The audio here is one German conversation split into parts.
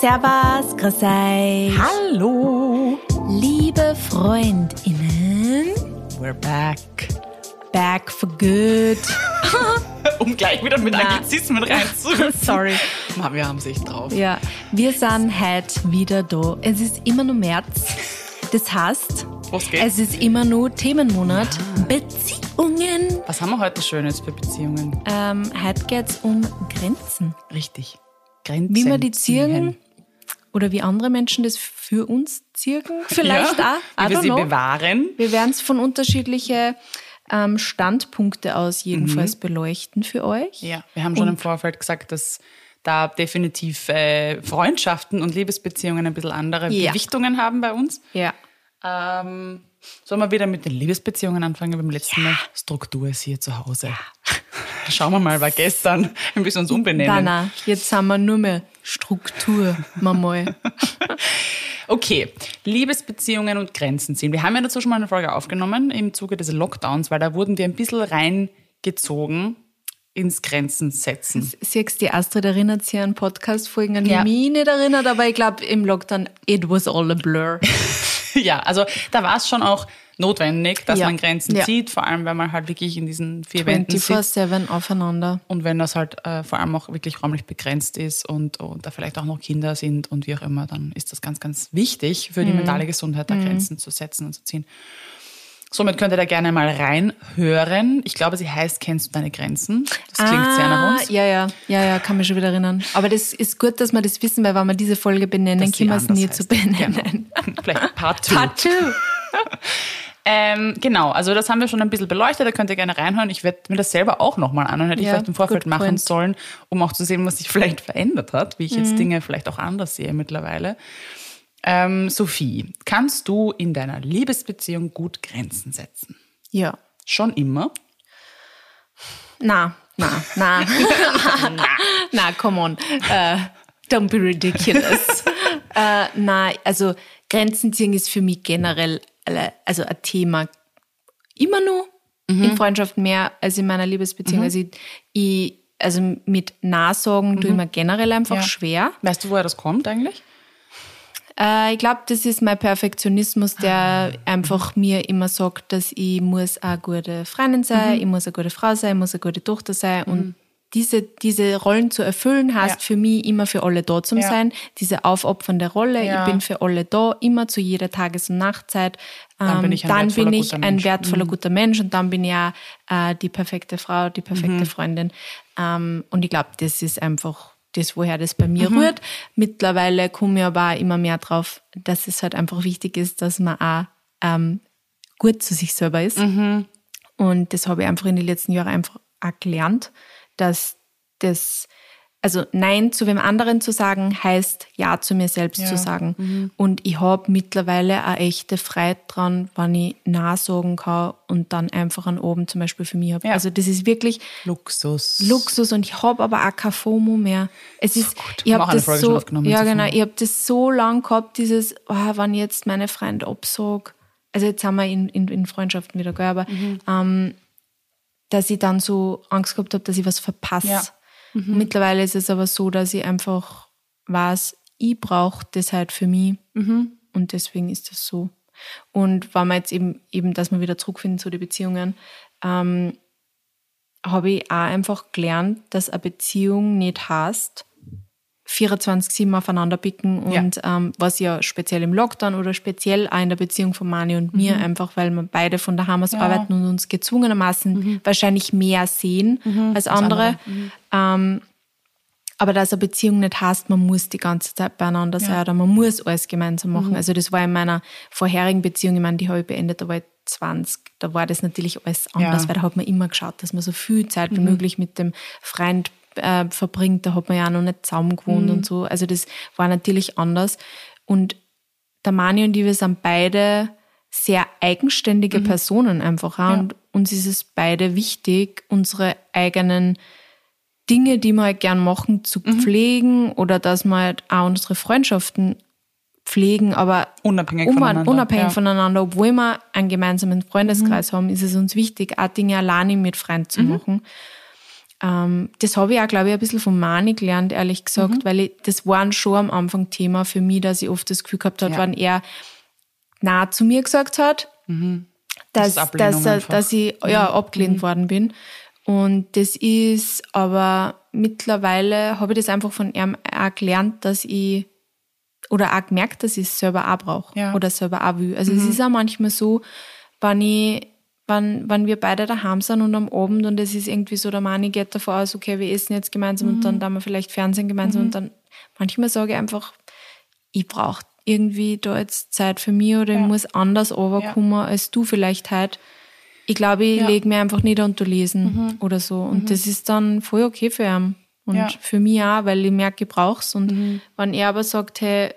Servus, grüß euch. Hallo. Liebe FreundInnen, We're back. back for good. Um gleich wieder mit Na. Anglizismen reinzu. Sorry. Ma, wir haben sich drauf. Ja, wir sind heute wieder da. Es ist immer nur März. Das heißt, es ist immer nur Themenmonat Beziehungen. Was haben wir heute Schönes für Beziehungen? Ähm, heute geht es um Grenzen. Richtig. Grenzen. Wie wir die ziehen. Oder wie andere Menschen das für uns ziehen. Vielleicht ja, auch. I Wie wir sie know. bewahren. Wir werden es von unterschiedlichen ähm, Standpunkte aus jedenfalls beleuchten für euch. Ja, wir haben schon im Vorfeld gesagt, dass da definitiv äh, Freundschaften und Liebesbeziehungen ein bisschen andere Ja. Gewichtungen haben bei uns. Ja. Ähm, sollen wir wieder mit den Liebesbeziehungen anfangen? Beim letzten Mal Struktur ist hier zu Hause. Schauen wir mal, war gestern. Wir müssen uns umbenennen. Dana, jetzt haben wir nur mehr Struktur, mal. Okay, Liebesbeziehungen und Grenzen ziehen. Wir haben ja dazu schon mal eine Folge aufgenommen im Zuge des Lockdowns, weil da wurden wir ein bisschen reingezogen ins Grenzen setzen. Siehst die Astrid erinnert sich an Podcast-Folgen, an die Ja. mich nicht erinnert, aber ich glaube im Lockdown, it was all a blur. ja, also da war es schon auch notwendig, dass Ja. man Grenzen Ja. zieht, vor allem wenn man halt wirklich in diesen vier Wänden sitzt 24-7 aufeinander. und wenn das halt äh, vor allem auch wirklich räumlich begrenzt ist und, und da vielleicht auch noch Kinder sind und wie auch immer, dann ist das ganz, ganz wichtig für die mentale Gesundheit, da Grenzen zu setzen und zu ziehen. Somit könnt ihr da gerne mal reinhören. Ich glaube, sie heißt Kennst du deine Grenzen? Das klingt sehr nach uns. Ah, Ja, ja, ja, ja, kann mich schon wieder erinnern. Aber das ist gut, dass wir das wissen, weil wenn wir diese Folge benennen, Dass können wir es nie heißt. zu benennen. Genau. Vielleicht Part 2. Part two. Ähm, genau, also das haben wir schon ein bisschen beleuchtet, da könnt ihr gerne reinhören. Ich werde mir das selber auch nochmal anhören, hätte ich Ja, vielleicht im Vorfeld machen point. sollen, um auch zu sehen, was sich vielleicht verändert hat, wie ich Mhm. jetzt Dinge vielleicht auch anders sehe mittlerweile. Ähm, Sophie, kannst du in deiner Liebesbeziehung gut Grenzen setzen? Ja. Schon immer? Na, na, na. na, come on. Äh, don't be ridiculous. äh, na, also Grenzen ziehen ist für mich generell also ein Thema immer nur in Freundschaft mehr als in meiner Liebesbeziehung. Also, ich, ich, also mit Nahsagen tue ich mir generell einfach Ja. schwer. Weißt du, woher das kommt eigentlich? Äh, ich glaube, das ist mein Perfektionismus, der einfach mir immer sagt, dass ich muss eine gute Freundin sein, ich muss eine gute Frau sein, ich muss eine gute Tochter sein und diese, diese Rollen zu erfüllen, heißt Ja. für mich immer für alle da zu Ja. sein. Diese aufopfernde Rolle, Ja. ich bin für alle da, immer zu jeder Tages- und Nachtzeit. Dann Ähm, bin ich ein dann wertvoller, bin ich guter ein Mensch. Mhm. wertvoller, guter Mensch und dann bin ich auch äh, die perfekte Frau, die perfekte Mhm. Freundin. Ähm, und ich glaube, das ist einfach das, woher das bei mir Mhm. rührt. Mittlerweile komme ich aber auch immer mehr drauf, dass es halt einfach wichtig ist, dass man auch ähm, gut zu sich selber ist. Mhm. Und das habe ich einfach in den letzten Jahren einfach auch gelernt, dass das, also Nein zu wem anderen zu sagen, heißt Ja zu mir selbst Ja. zu sagen. Und ich habe mittlerweile eine echte Freude dran, wenn ich Nein sagen kann und dann einfach an oben zum Beispiel für mich habe. Ja. Also das ist wirklich Luxus. Luxus und ich habe aber auch kein FOMO mehr. Es ist, ich Haben auch habe das so, ja genau, ich habe das so lang gehabt, dieses, oh, wenn ich jetzt meine Freunde absage, also jetzt haben wir in, in, in Freundschaften wieder, gell, aber Mhm. ähm, dass ich dann so Angst gehabt habe, dass ich was verpasse. Ja. Mhm. Mittlerweile ist es aber so, dass ich einfach weiß, ich brauche das halt für mich Mhm. und deswegen ist das so. Und wenn wir jetzt eben, eben, dass wir wieder zurückfinden zu den Beziehungen, ähm, habe ich auch einfach gelernt, dass eine Beziehung nicht heißt, 24-7 aufeinander picken und Ähm, was ja speziell im Lockdown oder speziell auch in der Beziehung von Mani und mir einfach, weil wir beide von daheim aus arbeiten und uns gezwungenermaßen wahrscheinlich mehr sehen als andere. Ähm, aber dass eine Beziehung nicht heißt, man muss die ganze Zeit beieinander sein oder man muss alles gemeinsam machen. Also das war in meiner vorherigen Beziehung, ich meine, die habe ich beendet, da war ich 20. Da war das natürlich alles anders, Ja. weil da hat man immer geschaut, dass man so viel Zeit wie möglich mit dem Freund äh, verbringt. Da hat man ja auch noch nicht zusammen gewohnt und so. Also das war natürlich anders. Und der Mani und ich, wir sind beide sehr eigenständige Personen einfach. Auch. Und uns ist es beide wichtig, unsere eigenen Dinge, die wir halt gern machen, zu pflegen oder dass wir halt auch unsere Freundschaften pflegen, aber Unabhängig um- voneinander, unabhängig ja. voneinander, obwohl wir einen gemeinsamen Freundeskreis haben, ist es uns wichtig, auch Dinge alleine mit Freunden zu machen. Ähm, das habe ich auch, glaube ich, ein bisschen von Mani gelernt, ehrlich gesagt, mhm. weil ich, das waren schon am Anfang Thema für mich, dass ich oft das Gefühl gehabt habe, ja. wenn er nah zu mir gesagt hat, mhm. dass, das dass, dass, dass ich ja, mhm. abgelehnt mhm. worden bin. Und das ist aber mittlerweile habe ich das einfach von ihm auch gelernt, dass ich oder auch gemerkt, dass ich es selber auch brauche ja. oder selber auch will. Also mhm. es ist auch manchmal so, wenn ich wenn, wenn wir beide daheim sind und am Abend und es ist irgendwie so, der Mani geht davon aus, okay, wir essen jetzt gemeinsam mhm. und dann mhm. da wir vielleicht Fernsehen gemeinsam mhm. und dann manchmal sage ich einfach, ich brauche irgendwie da jetzt Zeit für mich oder ja. ich muss anders overkommen ja. als du vielleicht halt. Ich glaube, ich ja. lege mir einfach nicht unter Lesen mhm. oder so. Und mhm. das ist dann voll okay für ihn. Und für mich auch, weil ich merke, ich brauch's. Und mhm. wenn er aber sagt, hey,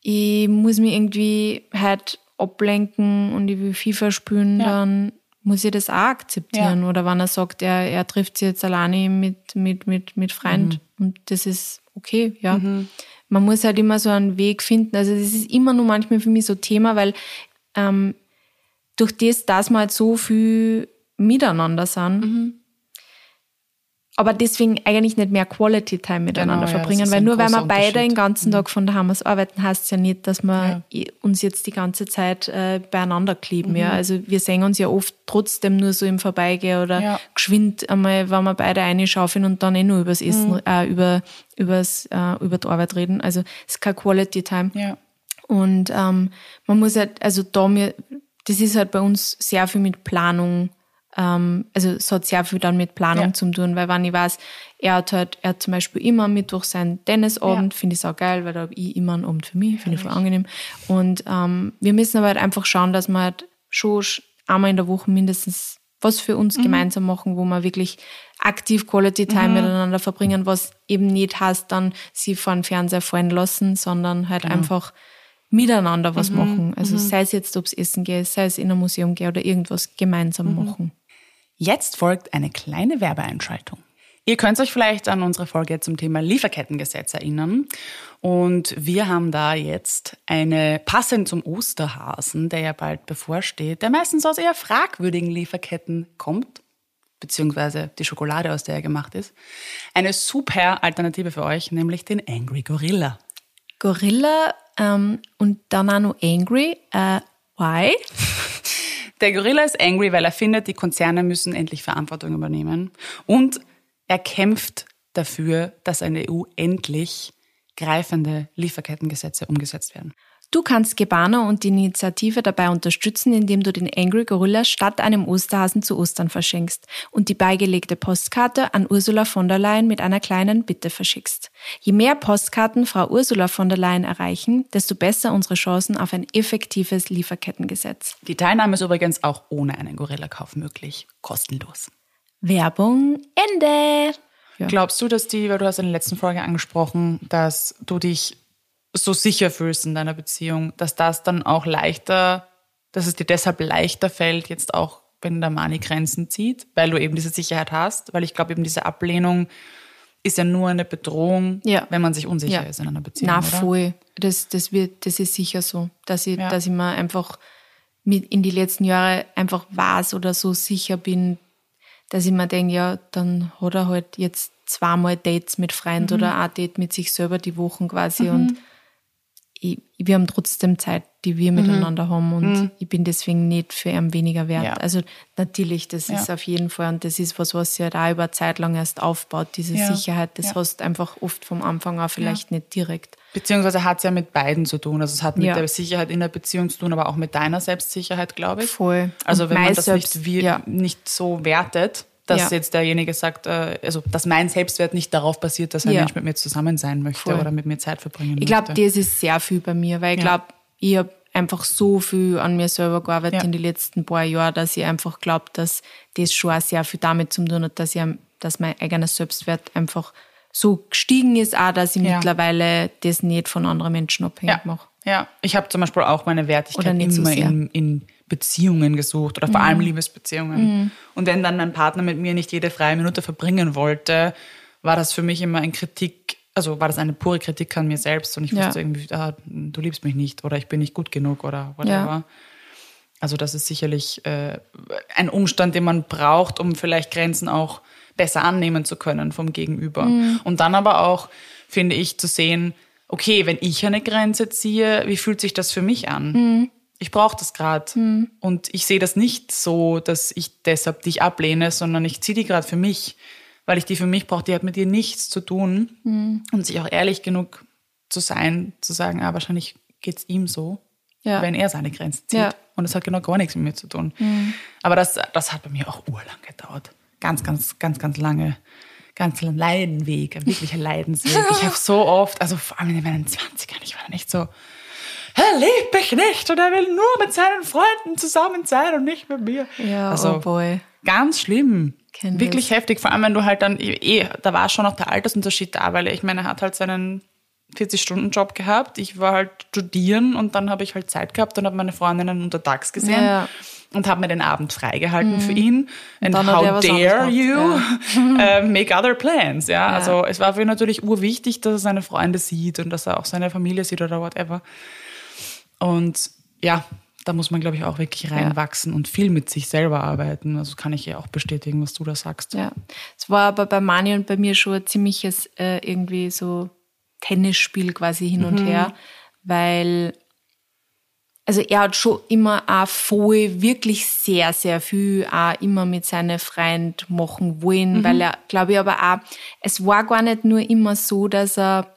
ich muss mich irgendwie halt ablenken und ich will FIFA spielen, ja. dann muss ich das auch akzeptieren. Ja. Oder wenn er sagt, er, er trifft sich jetzt alleine mit, mit, mit, mit Freund mhm. und das ist okay, ja. Mhm. Man muss halt immer so einen Weg finden. Also das ist immer nur manchmal für mich so Thema, weil ähm, durch das, dass wir halt so viel miteinander sind, mhm aber deswegen eigentlich nicht mehr Quality Time miteinander genau, verbringen, ja, weil nur weil wir beide den ganzen Tag von daheim aus arbeiten, heißt es ja nicht, dass wir ja. uns jetzt die ganze Zeit äh, beieinander kleben. Mhm. Ja. Also wir sehen uns ja oft trotzdem nur so im Vorbeigehen oder ja. geschwind einmal, wenn wir beide eine schaufeln und dann eh nur übers Essen, mhm. äh, über, übers, äh, über die Arbeit reden. Also es ist kein Quality Time. Ja. Und ähm, man muss halt, also da mir, das ist halt bei uns sehr viel mit Planung ähm, also es hat sehr viel dann mit Planung ja. zu tun, weil wenn ich weiß, er hat halt, er hat zum Beispiel immer am Mittwoch seinen Tennisabend, ja. finde ich auch geil, weil da habe ich immer einen Abend für mich, finde ich voll angenehm. Und ähm, wir müssen aber halt einfach schauen, dass wir halt schon einmal in der Woche mindestens was für uns mhm. gemeinsam machen, wo wir wirklich aktiv Quality Time mhm. miteinander verbringen, was eben nicht heißt, dann sie vor den Fernseher fallen lassen, sondern halt genau. einfach miteinander was mhm. machen. Also mhm. sei es jetzt, ob es essen geht, sei es in ein Museum geht oder irgendwas gemeinsam mhm. machen. Jetzt folgt eine kleine Werbeeinschaltung. Ihr könnt euch vielleicht an unsere Folge zum Thema Lieferkettengesetz erinnern. Und wir haben da jetzt eine passend zum Osterhasen, der ja bald bevorsteht, der meistens aus eher fragwürdigen Lieferketten kommt, beziehungsweise die Schokolade, aus der er gemacht ist, eine super Alternative für euch, nämlich den Angry Gorilla. Gorilla ähm, und noch Angry. Äh, why? Der Gorilla ist angry, weil er findet, die Konzerne müssen endlich Verantwortung übernehmen. Und er kämpft dafür, dass in der EU endlich greifende Lieferkettengesetze umgesetzt werden. Du kannst Gebana und die Initiative dabei unterstützen, indem du den Angry Gorilla statt einem Osterhasen zu Ostern verschenkst und die beigelegte Postkarte an Ursula von der Leyen mit einer kleinen Bitte verschickst. Je mehr Postkarten Frau Ursula von der Leyen erreichen, desto besser unsere Chancen auf ein effektives Lieferkettengesetz. Die Teilnahme ist übrigens auch ohne einen Gorilla-Kauf möglich. Kostenlos. Werbung Ende. Ja. Glaubst du, dass die, weil du hast in der letzten Folge angesprochen, dass du dich so sicher fühlst in deiner Beziehung, dass das dann auch leichter, dass es dir deshalb leichter fällt, jetzt auch wenn der Mani Grenzen zieht, weil du eben diese Sicherheit hast, weil ich glaube eben diese Ablehnung ist ja nur eine Bedrohung, ja. wenn man sich unsicher ja. ist in einer Beziehung. Na, voll. Das, das, wird, das ist sicher so, dass ich, ja. dass ich mir einfach mit in die letzten Jahre einfach weiß oder so sicher bin, dass ich mir denke, ja, dann hat er halt jetzt zweimal Dates mit Freund mhm. oder ein Date mit sich selber die Wochen quasi mhm. und ich, wir haben trotzdem Zeit, die wir mhm. miteinander haben und mhm. ich bin deswegen nicht für ihn weniger wert. Ja. Also natürlich, das ja. ist auf jeden Fall und das ist was, was sich da über Zeit lang erst aufbaut, diese ja. Sicherheit. Das hast einfach oft vom Anfang an vielleicht nicht direkt. Beziehungsweise hat es ja mit beiden zu tun. Also es hat mit der Sicherheit in der Beziehung zu tun, aber auch mit deiner Selbstsicherheit, glaube ich. Voll. Also und wenn man das selbst, nicht, wie, nicht so wertet, dass ja. jetzt derjenige sagt, äh, also dass mein Selbstwert nicht darauf basiert, dass ein ja. Mensch mit mir zusammen sein möchte Voll. oder mit mir Zeit verbringen ich glaub, möchte. Ich glaube, das ist sehr viel bei mir, weil ich ja. glaube, ich habe einfach so viel an mir selber gearbeitet ja. in den letzten paar Jahren, dass ich einfach glaube, dass das schon sehr viel damit zu tun hat, dass, ich, dass mein eigener Selbstwert einfach so gestiegen ist, auch dass ich mittlerweile das nicht von anderen Menschen abhängig mache. Ja, ich habe zum Beispiel auch meine Wertigkeit immer so in, in Beziehungen gesucht oder vor mhm. allem Liebesbeziehungen. Mhm. Und wenn dann mein Partner mit mir nicht jede freie Minute verbringen wollte, war das für mich immer ein Kritik, also war das eine pure Kritik an mir selbst und ich ja. wusste irgendwie, ah, du liebst mich nicht oder ich bin nicht gut genug oder whatever. Ja. Also das ist sicherlich äh, ein Umstand, den man braucht, um vielleicht Grenzen auch besser annehmen zu können vom Gegenüber. Mhm. Und dann aber auch, finde ich, zu sehen, okay, wenn ich eine Grenze ziehe, wie fühlt sich das für mich an? Mhm. Ich brauche das gerade. Mhm. Und ich sehe das nicht so, dass ich deshalb dich ablehne, sondern ich ziehe die gerade für mich, weil ich die für mich brauche. Die hat mit dir nichts zu tun. Mhm. Und sich auch ehrlich genug zu sein, zu sagen, ah, wahrscheinlich geht es ihm so, ja. wenn er seine Grenze zieht. Ja. Und das hat genau gar nichts mit mir zu tun. Mhm. Aber das, das hat bei mir auch urlang gedauert. Ganz, ganz, ganz, ganz lange. Ganz Leidenweg, ein wirklicher Leidensweg. Ich habe so oft, also vor allem in meinen 20ern, ich war dann echt so, er liebt mich nicht und er will nur mit seinen Freunden zusammen sein und nicht mit mir. Ja, also, oh boy. Ganz schlimm. Kenn Wirklich das. heftig. Vor allem, wenn du halt dann, eh, da war schon noch der Altersunterschied da, weil ich meine, er hat halt seinen 40-Stunden-Job gehabt. Ich war halt studieren und dann habe ich halt Zeit gehabt und habe meine Freundinnen untertags gesehen ja. und habe mir den Abend freigehalten mhm. für ihn. And how dare you ja. uh, make other plans? Ja? ja, also es war für ihn natürlich urwichtig, dass er seine Freunde sieht und dass er auch seine Familie sieht oder whatever. Und ja, da muss man, glaube ich, auch wirklich reinwachsen ja. und viel mit sich selber arbeiten. Also kann ich ja auch bestätigen, was du da sagst. Ja, es war aber bei Mani und bei mir schon ein ziemliches äh, irgendwie so Tennisspiel quasi hin und mhm. her, weil also er hat schon immer auch voll wirklich sehr, sehr viel auch immer mit seinen Freund machen wollen, mhm. weil er, glaube ich, aber auch, es war gar nicht nur immer so, dass er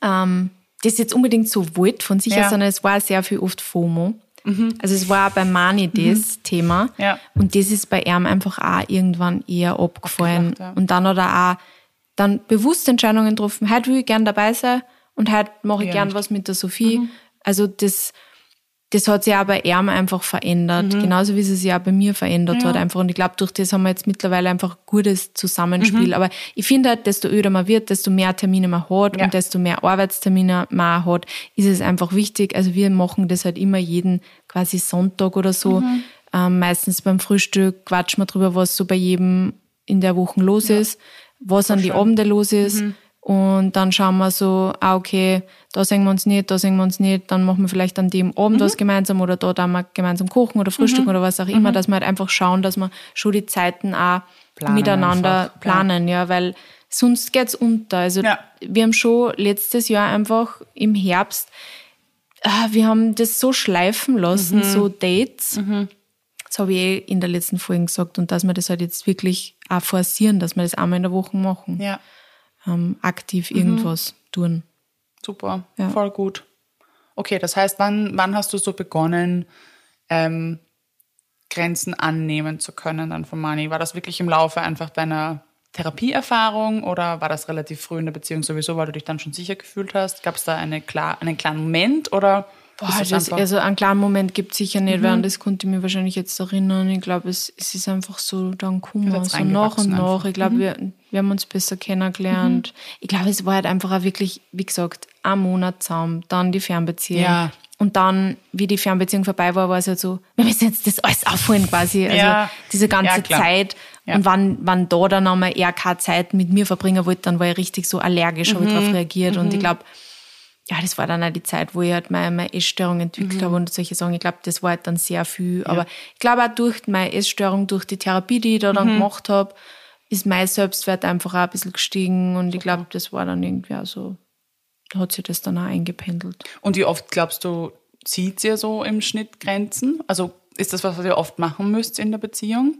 ähm, das jetzt unbedingt so wollte von sich ja. sondern es war sehr viel oft FOMO. Mhm. Also es war auch bei Mani mhm. das mhm. Thema. Ja. Und das ist bei ihm einfach auch irgendwann eher abgefallen. Ja. Und dann hat er auch dann bewusst Entscheidungen getroffen. Heute will ich gern dabei sein und heute mache ich gern nicht. was mit der Sophie. Mhm. Also das, das hat sich auch bei ihm einfach verändert. Mhm. Genauso wie es sich auch bei mir verändert ja. hat einfach. Und ich glaube, durch das haben wir jetzt mittlerweile einfach ein gutes Zusammenspiel. Mhm. Aber ich finde halt, desto öder man wird, desto mehr Termine man hat ja. und desto mehr Arbeitstermine man hat, ist es einfach wichtig. Also wir machen das halt immer jeden quasi Sonntag oder so. Mhm. Ähm, meistens beim Frühstück quatschen wir drüber, was so bei jedem in der Woche los ja. ist, was an die Abende los ist. Mhm. Und dann schauen wir so, ah, okay, da sehen wir uns nicht, da sehen wir uns nicht, dann machen wir vielleicht an dem Abend mhm. was gemeinsam oder da dann wir gemeinsam kochen oder frühstücken mhm. oder was auch immer, mhm. dass wir halt einfach schauen, dass wir schon die Zeiten auch planen miteinander einfach. planen, ja. ja, weil sonst geht's unter. Also ja. wir haben schon letztes Jahr einfach im Herbst, ah, wir haben das so schleifen lassen, mhm. so Dates. Mhm. Das habe ich eh in der letzten Folge gesagt und dass wir das halt jetzt wirklich auch forcieren, dass wir das einmal in der Woche machen. Ja ähm, aktiv mhm. irgendwas mhm. tun. Super, ja. voll gut. Okay, das heißt, wann, wann hast du so begonnen, ähm, Grenzen annehmen zu können dann von Mani? War das wirklich im Laufe einfach deiner Therapieerfahrung oder war das relativ früh in der Beziehung sowieso, weil du dich dann schon sicher gefühlt hast? Gab es da eine klar, einen klaren Moment oder Boah, das, also einen klaren Moment gibt es sicher nicht, mhm. weil das konnte ich mir wahrscheinlich jetzt erinnern. Ich glaube, es, es ist einfach so dann gekommen, so nach und nach. Einfach. Ich glaube, mhm. wir, wir haben uns besser kennengelernt. Mhm. Ich glaube, es war halt einfach auch wirklich, wie gesagt, ein Monat zusammen, dann die Fernbeziehung. Ja. Und dann, wie die Fernbeziehung vorbei war, war es halt so, wir müssen jetzt das alles aufholen quasi. Also ja. diese ganze ja, Zeit. Und wann, wann da dann einmal er keine Zeit mit mir verbringen wollte, dann war ich richtig so allergisch, mhm. habe ich darauf reagiert. Und ich mhm. glaube, ja, das war dann auch die Zeit, wo ich halt meine, meine Essstörung entwickelt mhm. habe und solche Sachen. Ich glaube, das war halt dann sehr viel. Ja. Aber ich glaube auch durch meine Essstörung, durch die Therapie, die ich da dann mhm. gemacht habe, ist mein Selbstwert einfach auch ein bisschen gestiegen. Und ich glaube, das war dann irgendwie auch so, da hat sich das dann auch eingependelt. Und wie oft glaubst du, zieht ihr so im Schnitt Grenzen? Also ist das was, was ihr oft machen müsst in der Beziehung?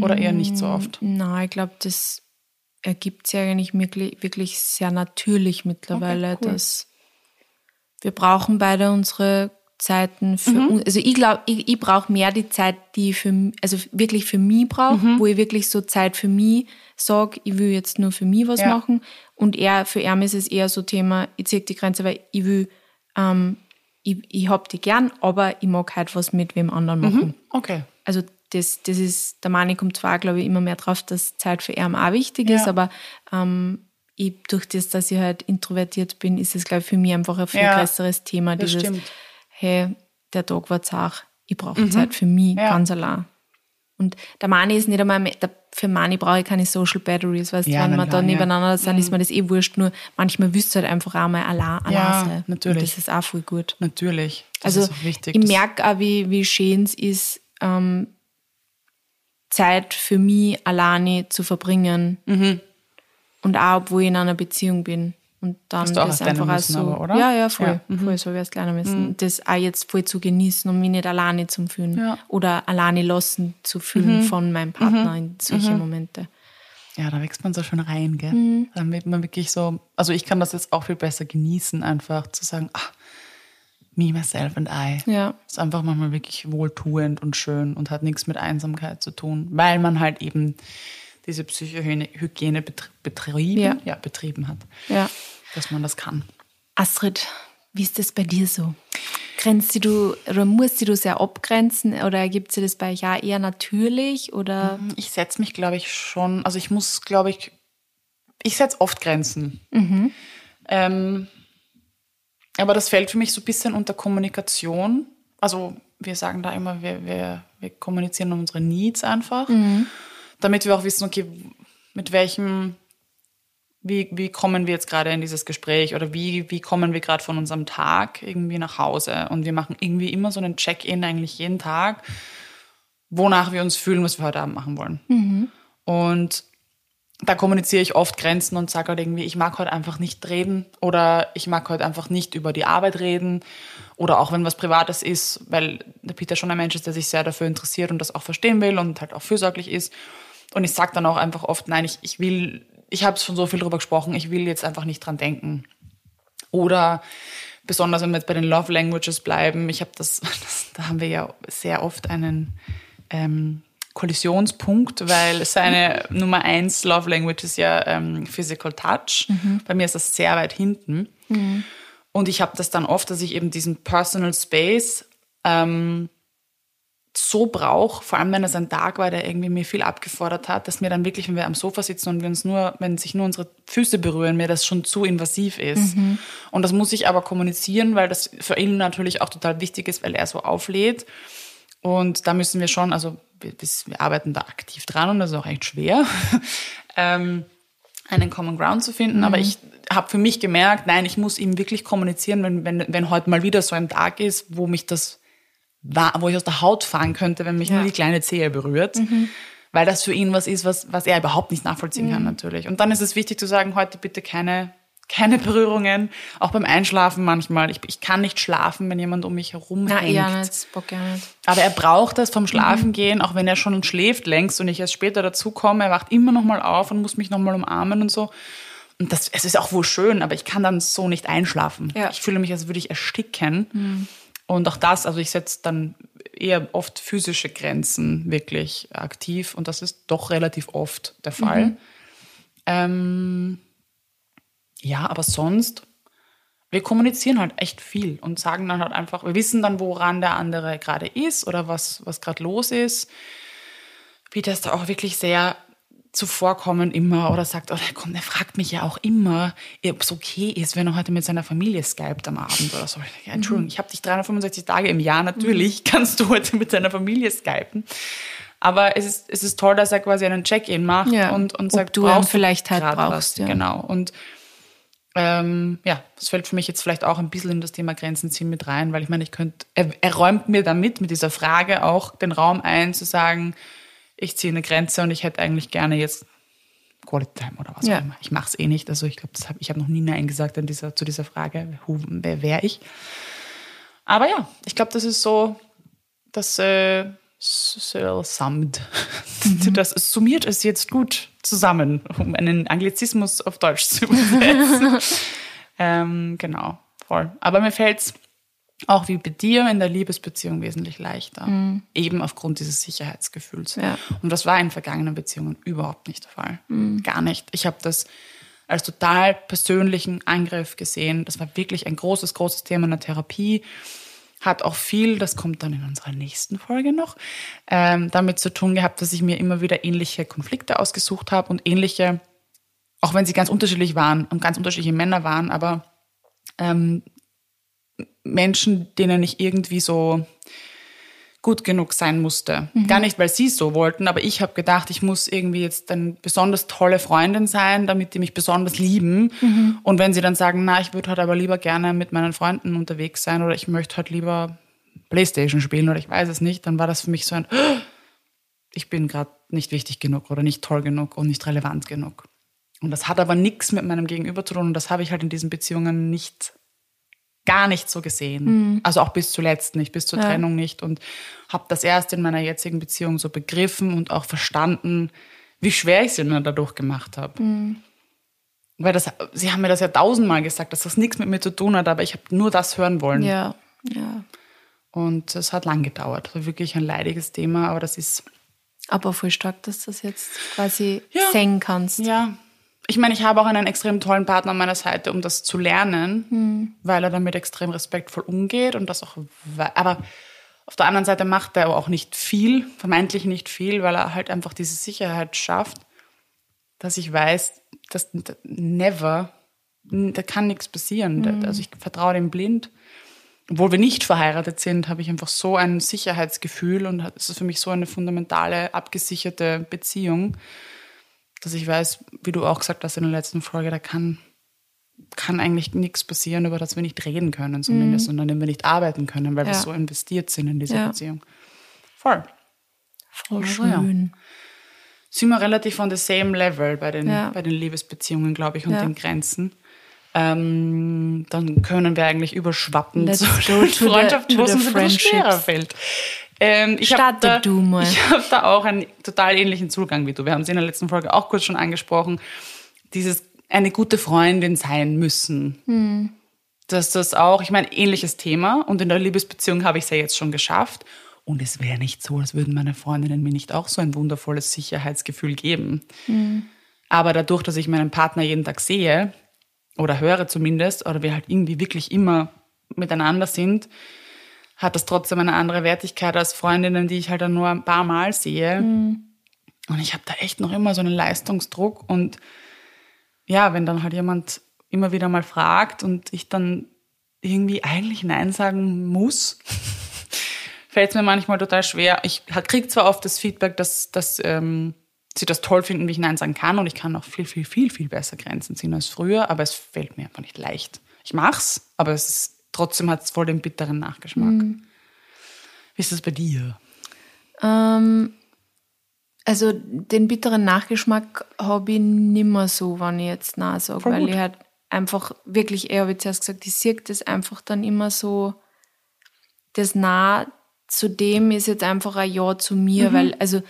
Oder eher nicht so oft? Mm, nein, ich glaube, das ergibt sich eigentlich wirklich, wirklich sehr natürlich mittlerweile, okay, cool. dass wir brauchen beide unsere Zeiten für mhm. also ich glaube, ich, ich brauche mehr die Zeit, die ich für also wirklich für mich brauche, mhm. wo ich wirklich so Zeit für mich sage, ich will jetzt nur für mich was ja. machen. Und er, für ihn ist es eher so Thema, ich ziehe die Grenze, weil ich will, ähm, ich, ich hab die gern, aber ich mag halt was mit wem anderen mhm. machen. Mhm. Okay. Also das, das ist, der Mani kommt zwar, glaube ich, immer mehr drauf, dass Zeit für ihn auch wichtig ja. ist, aber ähm, ich, durch das, dass ich halt introvertiert bin, ist es, glaube ich, für mich einfach ein viel ja, größeres Thema. Dieses, stimmt. hey, der Tag war zart, ich brauche mhm. Zeit für mich, ja. ganz allein. Und der Mani ist nicht einmal, der, für Mani brauche ich keine Social Batteries, weißt ja, wenn wir da nebeneinander sind, ist mir das eh wurscht, nur manchmal wüsst halt einfach auch mal allein, allein ja, sein. natürlich. Und das ist auch voll gut. Natürlich, das also, wichtig. Ich merke auch, wie, wie schön es ist, ähm, Zeit für mich alleine zu verbringen. Mhm. Und auch, obwohl ich in einer Beziehung bin. Und dann auch das einfach auch müssen, so. aber, oder? Ja, ja, voll. Ja, mhm. voll so wär's lernen müssen. Das auch jetzt voll zu genießen und mich nicht alleine zu fühlen. Ja. Mhm. Oder alleine lassen zu fühlen von meinem Partner in solche Momente. Ja, da wächst man so schön rein, gell? Mhm. Dann wird man wirklich so, also ich kann das jetzt auch viel besser genießen, einfach zu sagen, ah, me, myself and I. Ja. Ist einfach manchmal wirklich wohltuend und schön und hat nichts mit Einsamkeit zu tun, weil man halt eben diese Psychohygiene betr- betrieben, Ja. ja, betrieben hat, Ja. dass man das kann. Astrid, wie ist das bei dir so? Grenzt du oder musst du sehr abgrenzen oder ergibt sich das bei euch auch eher natürlich oder Ich setze mich, glaube ich, schon, also ich muss, glaube ich, ich setze oft Grenzen. Ähm, aber das fällt für mich so ein bisschen unter Kommunikation. Also wir sagen da immer, wir, wir, wir kommunizieren unsere Needs einfach, damit wir auch wissen, okay, mit welchem, wie, wie kommen wir jetzt gerade in dieses Gespräch oder wie, wie kommen wir gerade von unserem Tag irgendwie nach Hause. Und wir machen irgendwie immer so einen Check-in eigentlich jeden Tag, wonach wir uns fühlen, was wir heute Abend machen wollen. Und da kommuniziere ich oft Grenzen und sage halt irgendwie, ich mag heute einfach nicht reden oder ich mag heute einfach nicht über die Arbeit reden oder auch wenn was Privates ist, weil der Peter schon ein Mensch ist, der sich sehr dafür interessiert und das auch verstehen will und halt auch fürsorglich ist. Und ich sage dann auch einfach oft, nein, ich, ich will, ich habe schon so viel drüber gesprochen, ich will jetzt einfach nicht dran denken. Oder besonders wenn wir jetzt bei den Love Languages bleiben, ich habe das, das, da haben wir ja sehr oft einen ähm, Kollisionspunkt, weil seine Nummer eins Love Language ist ja ähm, Physical Touch. Bei mir ist das sehr weit hinten. Und ich habe das dann oft, dass ich eben diesen Personal Space ähm, so brauche, vor allem wenn es ein Tag war, der irgendwie mir viel abgefordert hat, dass mir dann wirklich, wenn wir am Sofa sitzen und wir uns nur, wenn sich nur unsere Füße berühren, mir das schon zu invasiv ist. Und das muss ich aber kommunizieren, weil das für ihn natürlich auch total wichtig ist, weil er so auflädt. Und da müssen wir schon, also wir, wir arbeiten da aktiv dran und das ist auch echt schwer, ähm, einen Common Ground zu finden. Aber ich habe für mich gemerkt, nein, ich muss ihm wirklich kommunizieren, wenn, wenn, wenn heute mal wieder so ein Tag ist, wo mich das wo ich aus der Haut fahren könnte, wenn mich nur die kleine Zehe berührt. Weil das für ihn was ist, was, was er überhaupt nicht nachvollziehen kann, natürlich. Und dann ist es wichtig zu sagen, heute bitte keine, keine Berührungen. Auch beim Einschlafen manchmal. Ich, ich kann nicht schlafen, wenn jemand um mich herum na hängt. eher nicht, Bock ja nicht. Aber er braucht das vom Schlafen gehen, auch wenn er schon schläft längst und ich erst später dazukomme. Er wacht immer noch mal auf und muss mich noch mal umarmen und so. Und das, es ist auch wohl schön, aber ich kann dann so nicht einschlafen. Ja. Ich fühle mich, als würde ich ersticken. Und auch das, also ich setze dann eher oft physische Grenzen wirklich aktiv und das ist doch relativ oft der Fall. Ähm, ja, aber sonst, wir kommunizieren halt echt viel und sagen dann halt einfach, wir wissen dann, woran der andere gerade ist oder was, was gerade los ist. Peter ist da auch wirklich sehr zuvorkommen immer oder sagt, oh, komm, er fragt mich ja auch immer, ob es okay ist, wenn er heute mit seiner Familie skypt am Abend oder so. Ja, Entschuldigung, ich habe dich 365 Tage im Jahr, natürlich kannst du heute mit deiner Familie skypen. Aber es ist, es ist toll, dass er quasi einen Check-in macht Ja, und, und ob sagt, du ihn brauchst vielleicht halt brauchst, was? ja. Genau. Und ähm, ja, das fällt für mich jetzt vielleicht auch ein bisschen in das Thema Grenzen ziehen mit rein, weil ich meine, ich könnte, er, er räumt mir damit, mit dieser Frage auch den Raum ein, zu sagen, ich ziehe eine Grenze und ich hätte eigentlich gerne jetzt Quality Time oder was Ja. auch immer. Ich mache es eh nicht. Also ich glaube, hab, ich habe noch nie Nein gesagt an dieser, zu dieser Frage, who, wer wäre ich. Aber ja, ich glaube, das ist so, das äh, so summed. Das summiert es jetzt gut zusammen, um einen Anglizismus auf Deutsch zu übersetzen. ähm, genau, voll. Aber mir fällt es auch wie bei dir in der Liebesbeziehung wesentlich leichter. Eben aufgrund dieses Sicherheitsgefühls. Ja. Und das war in vergangenen Beziehungen überhaupt nicht der Fall. Gar nicht. Ich habe das als total persönlichen Angriff gesehen. Das war wirklich ein großes, großes Thema in der Therapie. Hat auch viel, das kommt dann in unserer nächsten Folge noch, ähm, damit zu tun gehabt, dass ich mir immer wieder ähnliche Konflikte ausgesucht habe und ähnliche, auch wenn sie ganz unterschiedlich waren und ganz unterschiedliche Männer waren, aber ähm, Menschen, denen ich irgendwie so gut genug sein musste. Gar nicht, weil sie es so wollten, aber ich habe gedacht, ich muss irgendwie jetzt eine besonders tolle Freundin sein, damit die mich besonders lieben. Und wenn sie dann sagen, na, ich würde halt aber lieber gerne mit meinen Freunden unterwegs sein oder ich möchte halt lieber Playstation spielen oder ich weiß es nicht, dann war das für mich so ein ich bin gerade nicht wichtig genug oder nicht toll genug und nicht relevant genug. Und das hat aber nichts mit meinem Gegenüber zu tun und das habe ich halt in diesen Beziehungen nicht, gar nicht so gesehen. Mhm. Also auch bis zuletzt nicht, bis zur ja. Trennung nicht und habe das erst in meiner jetzigen Beziehung so begriffen und auch verstanden, wie schwer ich es mir dadurch gemacht habe. Mhm. Weil das, sie haben mir das ja tausendmal gesagt, dass das nichts mit mir zu tun hat, aber ich habe nur das hören wollen. Ja, ja. Und es hat lang gedauert. War wirklich ein leidiges Thema, aber das ist. Aber voll stark, dass du das jetzt quasi ja. sehen kannst. Ja. Ich meine, ich habe auch einen extrem tollen Partner an meiner Seite, um das zu lernen, hm. weil er damit extrem respektvoll umgeht und das auch. Aber auf der anderen Seite macht er auch nicht viel, vermeintlich nicht viel, weil er halt einfach diese Sicherheit schafft, dass ich weiß, dass never, da kann nichts passieren. Mhm. Also ich vertraue dem blind. Obwohl wir nicht verheiratet sind, habe ich einfach so ein Sicherheitsgefühl und es ist für mich so eine fundamentale, abgesicherte Beziehung, dass ich weiß, wie du auch gesagt hast in der letzten Folge, da kann, kann eigentlich nichts passieren, über das wir nicht reden können, zumindest, mhm. und an dem wir nicht arbeiten können, weil ja. wir so investiert sind in diese ja. Beziehung. Voll. Voll also, schön. Ja sind wir relativ on the same level bei den, bei den Liebesbeziehungen, glaube ich, und den Grenzen. Ähm, dann können wir eigentlich überschwappen Let's zur Freundschaft, wo es uns ein schwerer fällt. Ähm, ich habe da, hab da auch einen total ähnlichen Zugang wie du. Wir haben es in der letzten Folge auch kurz schon angesprochen. Dieses eine gute Freundin sein müssen. Hm. Dass das auch, ich meine, ähnliches Thema. Und in der Liebesbeziehung habe ich es ja jetzt schon geschafft. Und es wäre nicht so, als würden meine Freundinnen mir nicht auch so ein wundervolles Sicherheitsgefühl geben. Mhm. Aber dadurch, dass ich meinen Partner jeden Tag sehe, oder höre zumindest, oder wir halt irgendwie wirklich immer miteinander sind, hat das trotzdem eine andere Wertigkeit als Freundinnen, die ich halt dann nur ein paar Mal sehe. Mhm. Und ich habe da echt noch immer so einen Leistungsdruck. Und ja, wenn dann halt jemand immer wieder mal fragt und ich dann irgendwie eigentlich Nein sagen muss, fällt es mir manchmal total schwer. Ich kriege zwar oft das Feedback, dass, dass ähm, sie das toll finden, wie ich Nein sagen kann und ich kann auch viel, viel, viel, viel besser Grenzen ziehen als früher, aber es fällt mir einfach nicht leicht. Ich mach's, aber es ist, trotzdem hat es voll den bitteren Nachgeschmack. Mhm. Wie ist das bei dir? Ähm, also den bitteren Nachgeschmack habe ich nimmer so, wenn ich jetzt Nein sage, weil ich halt einfach wirklich, eher habe ich zuerst gesagt, ich sehe das einfach dann immer so, das Nah zu dem ist jetzt einfach ein Ja zu mir, mhm. weil, also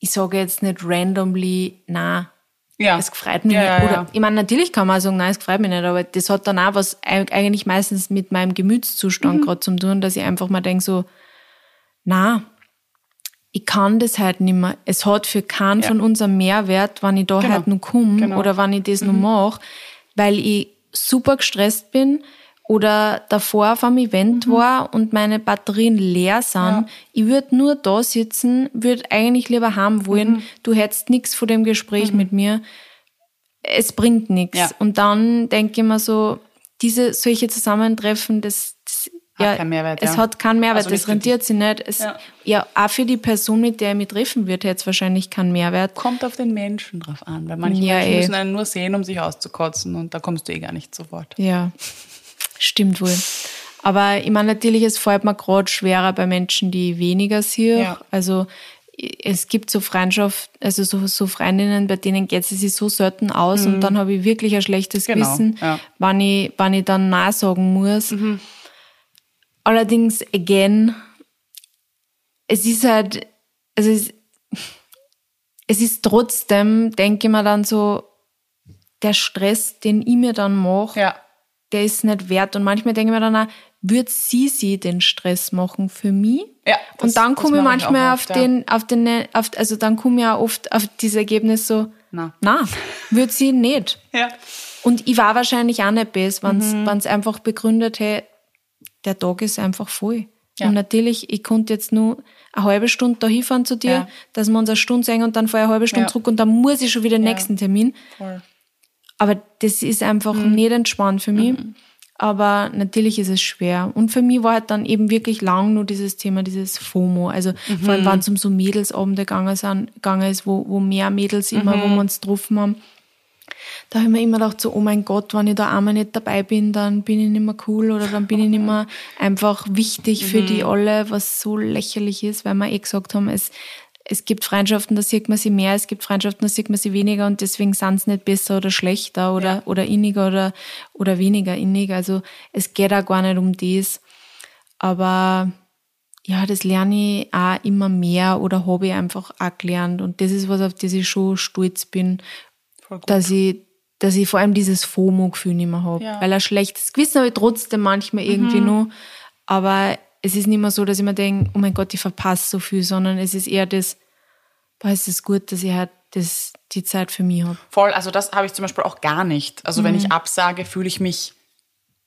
ich sage jetzt nicht randomly, na, ja. es freut mich ja, nicht. Oder ja. ich meine, natürlich kann man sagen, nein, es freut mich nicht, aber das hat dann auch was eigentlich meistens mit meinem Gemütszustand mhm. gerade zu tun, dass ich einfach mal denke so, na, ich kann das halt nicht mehr. Es hat für keinen von uns einen Mehrwert, wenn ich da genau. halt noch komme genau. oder wenn ich das mhm. noch mache, weil ich super gestresst bin, oder davor auf einem Event mhm. war und meine Batterien leer sind, ja. ich würde nur da sitzen, würde eigentlich lieber haben wollen, mhm. du hättest nichts von dem Gespräch mhm. mit mir. Es bringt nichts. Ja. Und dann denke ich mir so, diese solche Zusammentreffen, das, das hat ja, keinen Mehrwert, es ja. hat keinen Mehrwert, also das rentiert sich nicht. Es, ja. ja. auch für die Person, mit der ich mich treffen würde, hätte es wahrscheinlich keinen Mehrwert. Kommt auf den Menschen drauf an, weil manche Menschen eh. müssen einen nur sehen, um sich auszukotzen und da kommst du eh gar nicht sofort. Ja. Stimmt wohl. Aber ich meine, natürlich, es fällt mir gerade schwerer bei Menschen, die weniger sehe. Ja. Also es gibt so Freundschaft, also so, so Freundinnen, bei denen geht es sich so selten aus mhm. und dann habe ich wirklich ein schlechtes genau, Gewissen, ja. wann, ich, wann ich dann Nein sagen muss. Mhm. Allerdings, again, es ist halt, also es, es ist trotzdem, denke ich mir dann so, der Stress, den ich mir dann mache, ja der ist nicht wert. Und manchmal denke ich mir dann auch, wird sie sie den Stress machen für mich? Ja. Das, und dann komme ich manchmal oft, auf den, auf den, auf, also dann komme ich auch oft auf dieses Ergebnis so, na, na wird sie nicht. Ja. Und ich war wahrscheinlich auch nicht besser, wenn es mhm. einfach begründet hätte, der Tag ist einfach voll. Ja. Und natürlich, ich konnte jetzt nur eine halbe Stunde da hinfahren zu dir, ja. dass wir uns eine Stunde sehen und dann fahre ich eine halbe Stunde ja. zurück und dann muss ich schon wieder den nächsten Termin. Voll. Aber das ist einfach mhm. nicht entspannt für mich. Mhm. Aber natürlich ist es schwer. Und für mich war halt dann eben wirklich lang nur dieses Thema, dieses FOMO. Also mhm. vor allem, wenn es um so Mädelsabende gegangen, sind, gegangen ist, wo, wo mehr Mädels immer, wo mhm. wir uns getroffen haben. Da habe ich mir immer gedacht, so, oh mein Gott, wenn ich da einmal nicht dabei bin, dann bin ich nicht mehr cool oder dann bin ich nicht mehr einfach wichtig für die mhm. alle, was so lächerlich ist, weil wir eh gesagt haben, es, es gibt Freundschaften, da sieht man sie mehr, es gibt Freundschaften, da sieht man sie weniger und deswegen sind sie nicht besser oder schlechter oder, ja. oder inniger oder, oder weniger innig. Also es geht auch gar nicht um das. Aber ja, das lerne ich auch immer mehr oder habe ich einfach auch gelernt. Und das ist was, auf das ich schon stolz bin, dass ich, dass ich vor allem dieses FOMO-Gefühl nicht mehr habe. Ja. Weil ein schlechtes Gewissen habe ich trotzdem manchmal irgendwie mhm. noch. Aber es ist nicht mehr so, dass ich mir denke, oh mein Gott, ich verpasse so viel, sondern es ist eher das, boah, es ist gut, dass ich halt das, die Zeit für mich habe. Voll, also das habe ich zum Beispiel auch gar nicht. Also mhm. wenn ich absage, fühle ich mich,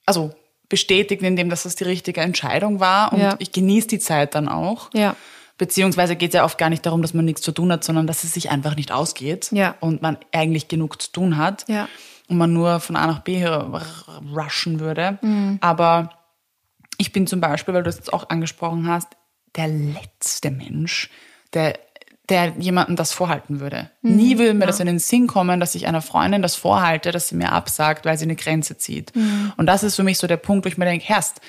also bestätigt in dem, dass das die richtige Entscheidung war und ja. ich genieße die Zeit dann auch. Ja. Beziehungsweise geht es ja oft gar nicht darum, dass man nichts zu tun hat, sondern dass es sich einfach nicht ausgeht ja. und man eigentlich genug zu tun hat ja. und man nur von A nach B rushen würde. Mhm. Aber ich bin zum Beispiel, weil du es jetzt auch angesprochen hast, der letzte Mensch, der, der jemandem das vorhalten würde. Mhm, Nie würde mir ja. das in den Sinn kommen, dass ich einer Freundin das vorhalte, dass sie mir absagt, weil sie eine Grenze zieht. Mhm. Und das ist für mich so der Punkt, wo ich mir denke, Herrst,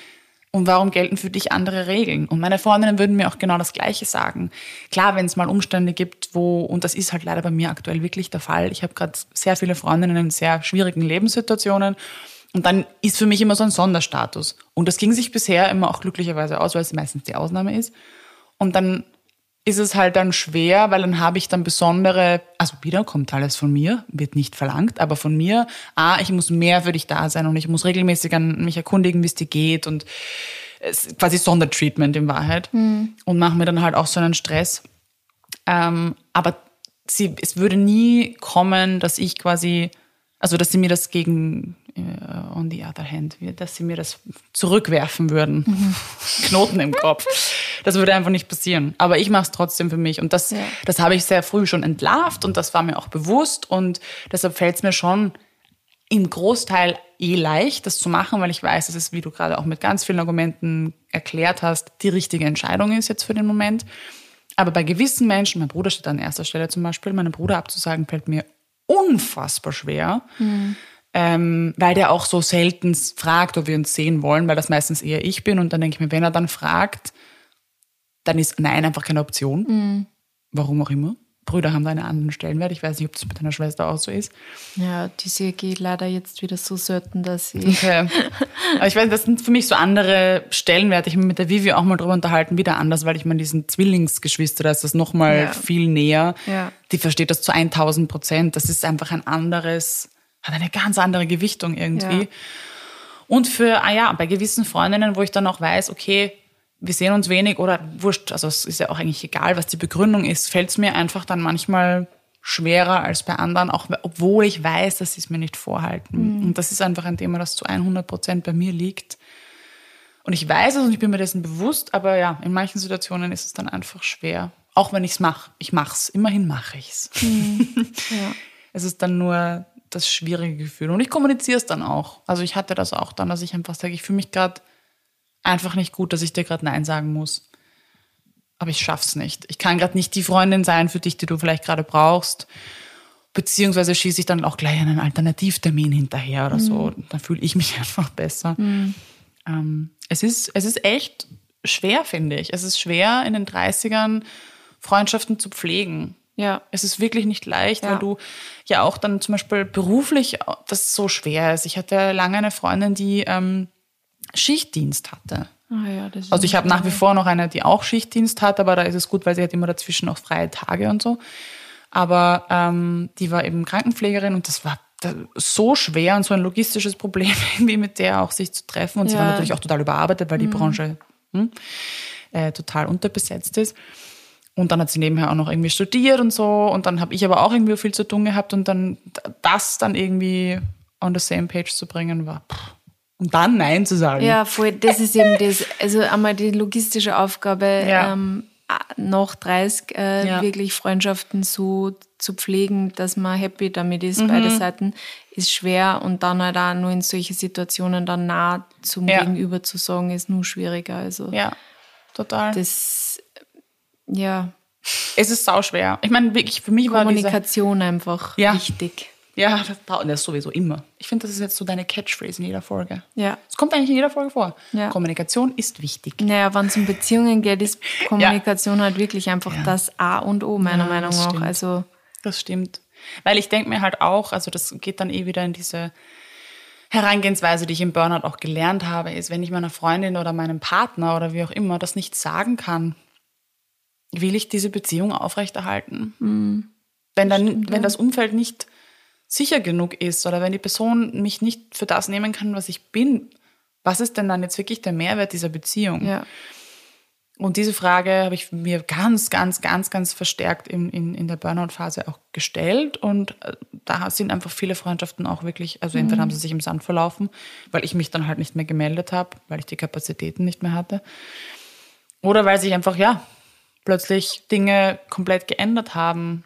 und warum gelten für dich andere Regeln? Und meine Freundinnen würden mir auch genau das Gleiche sagen. Klar, wenn es mal Umstände gibt, wo, und das ist halt leider bei mir aktuell wirklich der Fall, ich habe gerade sehr viele Freundinnen in sehr schwierigen Lebenssituationen und dann ist für mich immer so ein Sonderstatus. Und das ging sich bisher immer auch glücklicherweise aus, weil es meistens die Ausnahme ist. Und dann ist es halt dann schwer, weil dann habe ich dann besondere, also wieder kommt alles von mir, wird nicht verlangt, aber von mir, ah, ich muss mehr für dich da sein und ich muss regelmäßig an mich erkundigen, wie es dir geht und es, quasi Sondertreatment in Wahrheit mhm. und mache mir dann halt auch so einen Stress. Ähm, aber sie, es würde nie kommen, dass ich quasi, also dass sie mir das gegen on the other hand, dass sie mir das zurückwerfen würden. Mhm. Knoten im Kopf. Das würde einfach nicht passieren. Aber ich mache es trotzdem für mich. Und das, ja. das habe ich sehr früh schon entlarvt und das war mir auch bewusst. Und deshalb fällt es mir schon im Großteil eh leicht, das zu machen, weil ich weiß, dass es, wie du gerade auch mit ganz vielen Argumenten erklärt hast, die richtige Entscheidung ist jetzt für den Moment. Aber bei gewissen Menschen, mein Bruder steht an erster Stelle zum Beispiel, meinen Bruder abzusagen, fällt mir unfassbar schwer. Mhm ähm, weil der auch so selten fragt, ob wir uns sehen wollen, weil das meistens eher ich bin. Und dann denke ich mir, wenn er dann fragt, dann ist Nein einfach keine Option. Mhm. Warum auch immer. Brüder haben da einen anderen Stellenwert. Ich weiß nicht, ob das mit deiner Schwester auch so ist. Ja, die sehe geht leider jetzt wieder so selten, dass sie. Okay. Aber ich weiß, das sind für mich so andere Stellenwerte. Ich habe mich mit der Vivi auch mal drüber unterhalten, wieder anders, weil ich meine, diesen Zwillingsgeschwister, da ist das nochmal ja. viel näher. Ja. Die versteht das zu 1000 Prozent. Das ist einfach ein anderes hat eine ganz andere Gewichtung irgendwie. Ja. Und für, ah ja, bei gewissen Freundinnen, wo ich dann auch weiß, okay, wir sehen uns wenig oder wurscht, also es ist ja auch eigentlich egal, was die Begründung ist, fällt es mir einfach dann manchmal schwerer als bei anderen, auch obwohl ich weiß, dass sie es mir nicht vorhalten. Mhm. Und das ist einfach ein Thema, das zu 100 Prozent bei mir liegt. Und ich weiß es und ich bin mir dessen bewusst, aber ja, in manchen Situationen ist es dann einfach schwer. Auch wenn ich es mache. Ich mache es. Immerhin mache ich es. Mhm. Ja. es ist dann nur das schwierige Gefühl. Und ich kommuniziere es dann auch. Also ich hatte das auch dann, dass ich einfach sage, ich fühle mich gerade einfach nicht gut, dass ich dir gerade Nein sagen muss. Aber ich schaff's nicht. Ich kann gerade nicht die Freundin sein für dich, die du vielleicht gerade brauchst. Beziehungsweise schieße ich dann auch gleich einen Alternativtermin hinterher oder mhm. so. Dann fühle ich mich einfach besser. Mhm. Ähm, es, ist, es ist echt schwer, finde ich. Es ist schwer, in den 30ern Freundschaften zu pflegen. Ja. Es ist wirklich nicht leicht, ja. weil du ja auch dann zum Beispiel beruflich das so schwer ist. Ich hatte lange eine Freundin, die ähm, Schichtdienst hatte. Ah ja, also ich habe nach wie vor noch eine, die auch Schichtdienst hat, aber da ist es gut, weil sie hat immer dazwischen auch freie Tage und so. Aber ähm, die war eben Krankenpflegerin und das war so schwer und so ein logistisches Problem, irgendwie mit der auch sich zu treffen. Und ja. sie war natürlich auch total überarbeitet, weil die mhm. Branche hm, äh, total unterbesetzt ist. Und dann hat sie nebenher auch noch irgendwie studiert und so. Und dann habe ich aber auch irgendwie viel zu tun gehabt. Und dann das dann irgendwie on the same page zu bringen, war. Pff. Und dann Nein zu sagen. Ja, voll. Das ist eben das. Also einmal die logistische Aufgabe, ja. ähm, nach 30 äh, ja. wirklich Freundschaften so zu pflegen, dass man happy damit ist, mhm. beide Seiten, ist schwer. Und dann halt auch nur in solche Situationen dann nah zum ja. Gegenüber zu sagen, ist nur schwieriger. Also ja, total. Das ja. Es ist sau schwer. Ich meine, wirklich, für mich Kommunikation war Kommunikation einfach ja. wichtig. Ja, das, das ist sowieso immer. Ich finde, das ist jetzt so deine Catchphrase in jeder Folge. Ja. Es kommt eigentlich in jeder Folge vor. Ja. Kommunikation ist wichtig. Naja, wenn es um Beziehungen geht, ist Kommunikation halt wirklich einfach Ja. das A und O, meiner Ja, Meinung nach. stimmt. Also, Das stimmt. Weil ich denke mir halt auch, also das geht dann eh wieder in diese Herangehensweise, die ich im Burnout auch gelernt habe, ist, wenn ich meiner Freundin oder meinem Partner oder wie auch immer das nicht sagen kann, will ich diese Beziehung aufrechterhalten. wenn, dann, wenn das Umfeld nicht sicher genug ist oder wenn die Person mich nicht für das nehmen kann, was ich bin, was ist denn dann jetzt wirklich der Mehrwert dieser Beziehung? ja. Und diese Frage habe ich mir ganz, ganz, ganz, ganz verstärkt in, in, in der Burnout-Phase auch gestellt. Und äh, da sind einfach viele Freundschaften auch wirklich, also entweder haben sie sich im Sand verlaufen, weil ich mich dann halt nicht mehr gemeldet habe, weil ich die Kapazitäten nicht mehr hatte. Oder weil sich einfach, ja, plötzlich Dinge komplett geändert haben.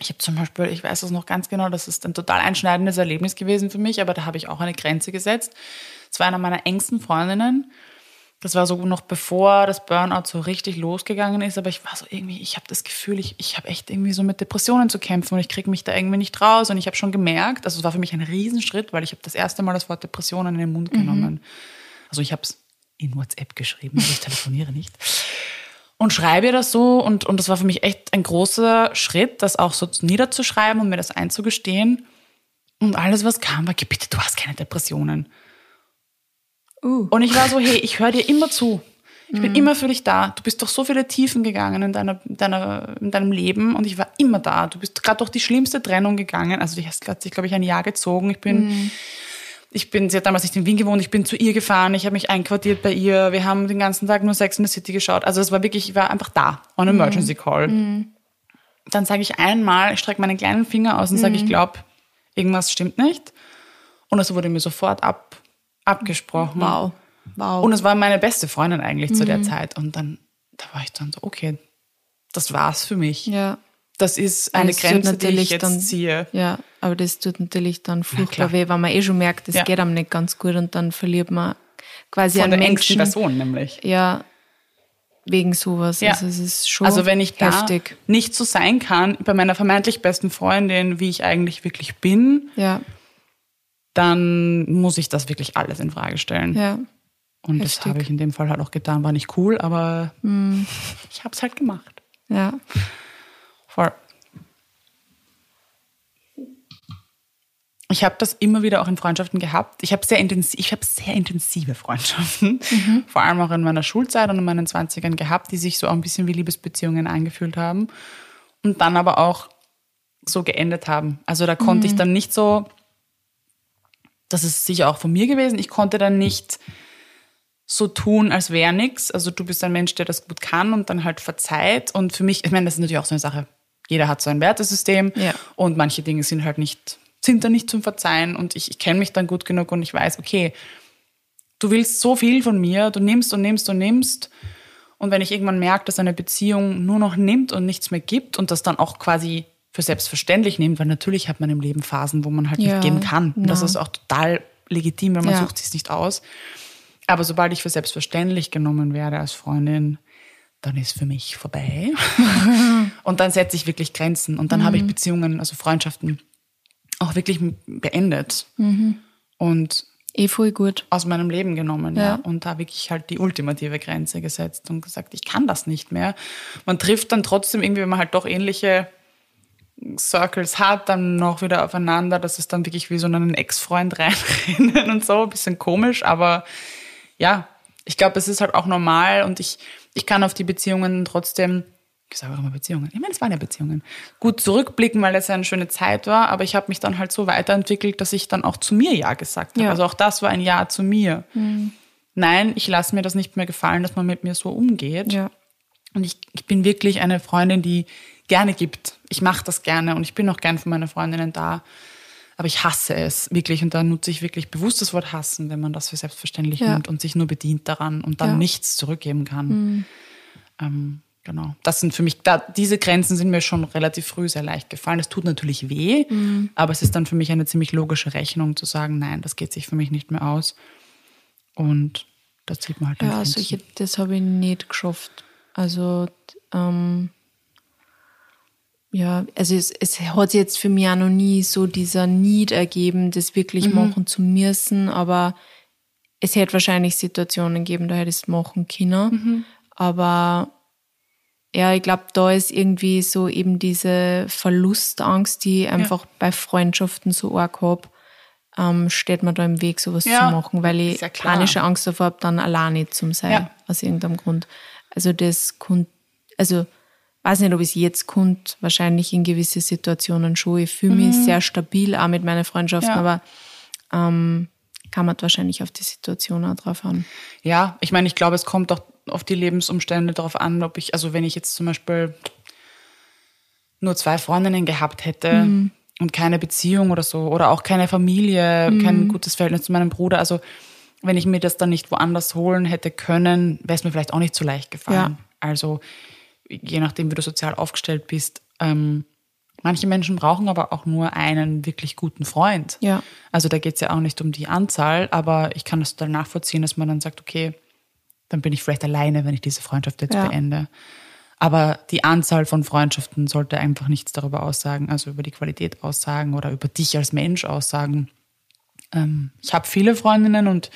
Ich habe zum Beispiel, ich weiß es noch ganz genau, das ist ein total einschneidendes Erlebnis gewesen für mich, aber da habe ich auch eine Grenze gesetzt. Es war einer meiner engsten Freundinnen. Das war so noch bevor das Burnout so richtig losgegangen ist, aber ich war so irgendwie, ich habe das Gefühl, ich, ich habe echt irgendwie so mit Depressionen zu kämpfen und ich kriege mich da irgendwie nicht raus und ich habe schon gemerkt, also es war für mich ein Riesenschritt, weil ich habe das erste Mal das Wort Depressionen in den Mund genommen. Also ich habe es in WhatsApp geschrieben, aber ich telefoniere nicht. Und schreibe ihr das so und, und das war für mich echt ein großer Schritt, das auch so niederzuschreiben und mir das einzugestehen. Und alles, was kam, war, "Geh bitte, du hast keine Depressionen. Uh. Und ich war so, hey, ich höre dir immer zu. Ich bin immer für dich da. Du bist durch so viele Tiefen gegangen in, deiner, deiner, in deinem Leben und ich war immer da. Du bist gerade durch die schlimmste Trennung gegangen. Also die hast- hat sich, glaube ich, ein Jahr gezogen. Ich bin, ich bin, sie hat damals nicht in Wien gewohnt, ich bin zu ihr gefahren, ich habe mich einquartiert bei ihr. Wir haben den ganzen Tag nur Sex in the City geschaut. Also es war wirklich, ich war einfach da, on emergency call. Dann sage ich einmal, ich strecke meinen kleinen Finger aus und sage, ich glaube, irgendwas stimmt nicht. Und das wurde mir sofort ab, abgesprochen. Wow. Wow. Und es war meine beste Freundin eigentlich zu der Zeit. Und dann, da war ich dann so, okay, das war's für mich. ja. Das ist eine Das Grenze, die ich jetzt dann- ziehe. Ja, aber das tut natürlich dann furchtbar weh, wenn man eh schon merkt, das Ja. geht einem nicht ganz gut und dann verliert man quasi Von einen der Menschen. Person nämlich. Ja, wegen sowas. Ja. Also es ist schon Also wenn ich da heftig. nicht so sein kann bei meiner vermeintlich besten Freundin, wie ich eigentlich wirklich bin, Ja, dann muss ich das wirklich alles in Frage stellen. ja. Und das heftig. Hm. habe ich in dem Fall halt auch getan. War nicht cool, aber ich habe es halt gemacht. Ja, Voll. Ich habe das immer wieder auch in Freundschaften gehabt. Ich habe sehr, intensiv, ich habe sehr intensive Freundschaften, vor allem auch in meiner Schulzeit und in meinen 20ern gehabt, die sich so auch ein bisschen wie Liebesbeziehungen angefühlt haben und dann aber auch so geendet haben. Also da konnte ich dann nicht so, das ist sicher auch von mir gewesen, ich konnte dann nicht so tun, als wäre nichts. Also du bist ein Mensch, der das gut kann und dann halt verzeiht. Und für mich, ich meine, das ist natürlich auch so eine Sache. Jeder hat so ein Wertesystem Ja. und manche Dinge sind halt nicht, sind dann nicht zum Verzeihen. Und ich, ich kenne mich dann gut genug und ich weiß, okay, du willst so viel von mir, du nimmst und nimmst und nimmst. Und wenn ich irgendwann merke, dass eine Beziehung nur noch nimmt und nichts mehr gibt und das dann auch quasi für selbstverständlich nimmt, weil natürlich hat man im Leben Phasen, wo man halt Ja, nicht geben kann. Und das ist auch total legitim, weil man Ja. sucht sich nicht aus. Aber sobald ich für selbstverständlich genommen werde als Freundin, dann ist für mich vorbei. und dann setze ich wirklich Grenzen. Und dann habe Mhm. ich Beziehungen, also Freundschaften, auch wirklich beendet. Mhm. Und eh voll gut. aus meinem Leben genommen. Ja. Ja. Und da wirklich halt die ultimative Grenze gesetzt und gesagt, ich kann das nicht mehr. Man trifft dann trotzdem irgendwie, wenn man halt doch ähnliche Circles hat, dann noch wieder aufeinander. Das ist dann wirklich wie so einen Ex-Freund reinrennen und so. Ein bisschen komisch, aber ja, ich glaube, es ist halt auch normal und ich, ich kann auf die Beziehungen trotzdem, ich sage auch immer Beziehungen, ich meine, es waren ja Beziehungen, gut zurückblicken, weil es eine schöne Zeit war, aber ich habe mich dann halt so weiterentwickelt, dass ich dann auch zu mir Ja gesagt habe. Ja. Also auch das war ein Ja zu mir. Nein, ich lasse mir das nicht mehr gefallen, dass man mit mir so umgeht. Ja. Und ich, ich bin wirklich eine Freundin, die gerne gibt. Ich mache das gerne und ich bin auch gern für meine Freundinnen da. Aber ich hasse es wirklich und da nutze ich wirklich bewusst das Wort hassen, wenn man das für selbstverständlich Ja. nimmt und sich nur bedient daran und dann Ja. nichts zurückgeben kann. Ähm, genau. Das sind für mich, da, diese Grenzen sind mir schon relativ früh sehr leicht gefallen. Es tut natürlich weh, aber es ist dann für mich eine ziemlich logische Rechnung zu sagen, nein, das geht sich für mich nicht mehr aus. Und da zieht man halt dann Ja, Grenzen. solche, das habe ich nicht geschafft. Also, ähm, ja, also es, es hat jetzt für mich auch noch nie so dieser Need ergeben, das wirklich mhm. machen zu müssen, aber es hätte wahrscheinlich Situationen geben, da hätte ich es machen können. Mhm. Aber ja, ich glaube, da ist irgendwie so eben diese Verlustangst, die ich einfach ja. bei Freundschaften so arg habe, ähm, steht mir da im Weg, sowas ja. zu machen, weil ich ja panische Angst davor habe, dann alleine zu sein, aus irgendeinem Grund. Also das kommt, also weiß nicht, ob es jetzt kommt, wahrscheinlich in gewisse Situationen schon. Ich fühle mich mhm. sehr stabil auch mit meinen Freundschaften, aber ähm, kann man wahrscheinlich auf die Situation auch drauf an. Ja, ich meine, ich glaube, es kommt auch auf die Lebensumstände darauf an, ob ich, also wenn ich jetzt zum Beispiel nur zwei Freundinnen gehabt hätte mhm. und keine Beziehung oder so, oder auch keine Familie, mhm. kein gutes Verhältnis zu meinem Bruder, also wenn ich mir das dann nicht woanders holen hätte können, wäre es mir vielleicht auch nicht so leicht gefallen. Ja. Also je nachdem, wie du sozial aufgestellt bist, ähm, Manche Menschen brauchen aber auch nur einen wirklich guten Freund. Ja. Also da geht es ja auch nicht um die Anzahl, aber ich kann das total nachvollziehen, dass man dann sagt, okay, dann bin ich vielleicht alleine, wenn ich diese Freundschaft jetzt ja. beende. Aber die Anzahl von Freundschaften sollte einfach nichts darüber aussagen, also über die Qualität aussagen oder über dich als Mensch aussagen. Ähm, ich habe viele Freundinnen und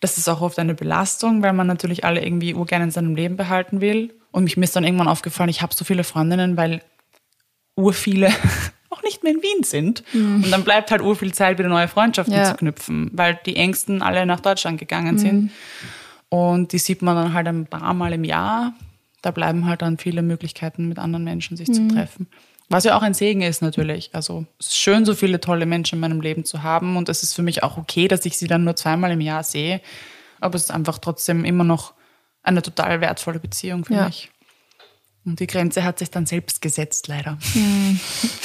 das ist auch oft eine Belastung, weil man natürlich alle irgendwie urgern in seinem Leben behalten will. Und mich mir ist dann irgendwann aufgefallen, ich habe so viele Freundinnen, weil urviele auch nicht mehr in Wien sind. Mhm. Und dann bleibt halt urviel Zeit, wieder neue Freundschaften ja. zu knüpfen, weil die Ängsten alle nach Deutschland gegangen mhm. sind. Und die sieht man dann halt ein paar Mal im Jahr. Da bleiben halt dann viele Möglichkeiten, mit anderen Menschen sich mhm. zu treffen. Was ja auch ein Segen ist natürlich. Also es ist schön, so viele tolle Menschen in meinem Leben zu haben. Und es ist für mich auch okay, dass ich sie dann nur zweimal im Jahr sehe. Aber es ist einfach trotzdem immer noch eine total wertvolle Beziehung für ja. mich. Und die Grenze hat sich dann selbst gesetzt, leider. Mhm.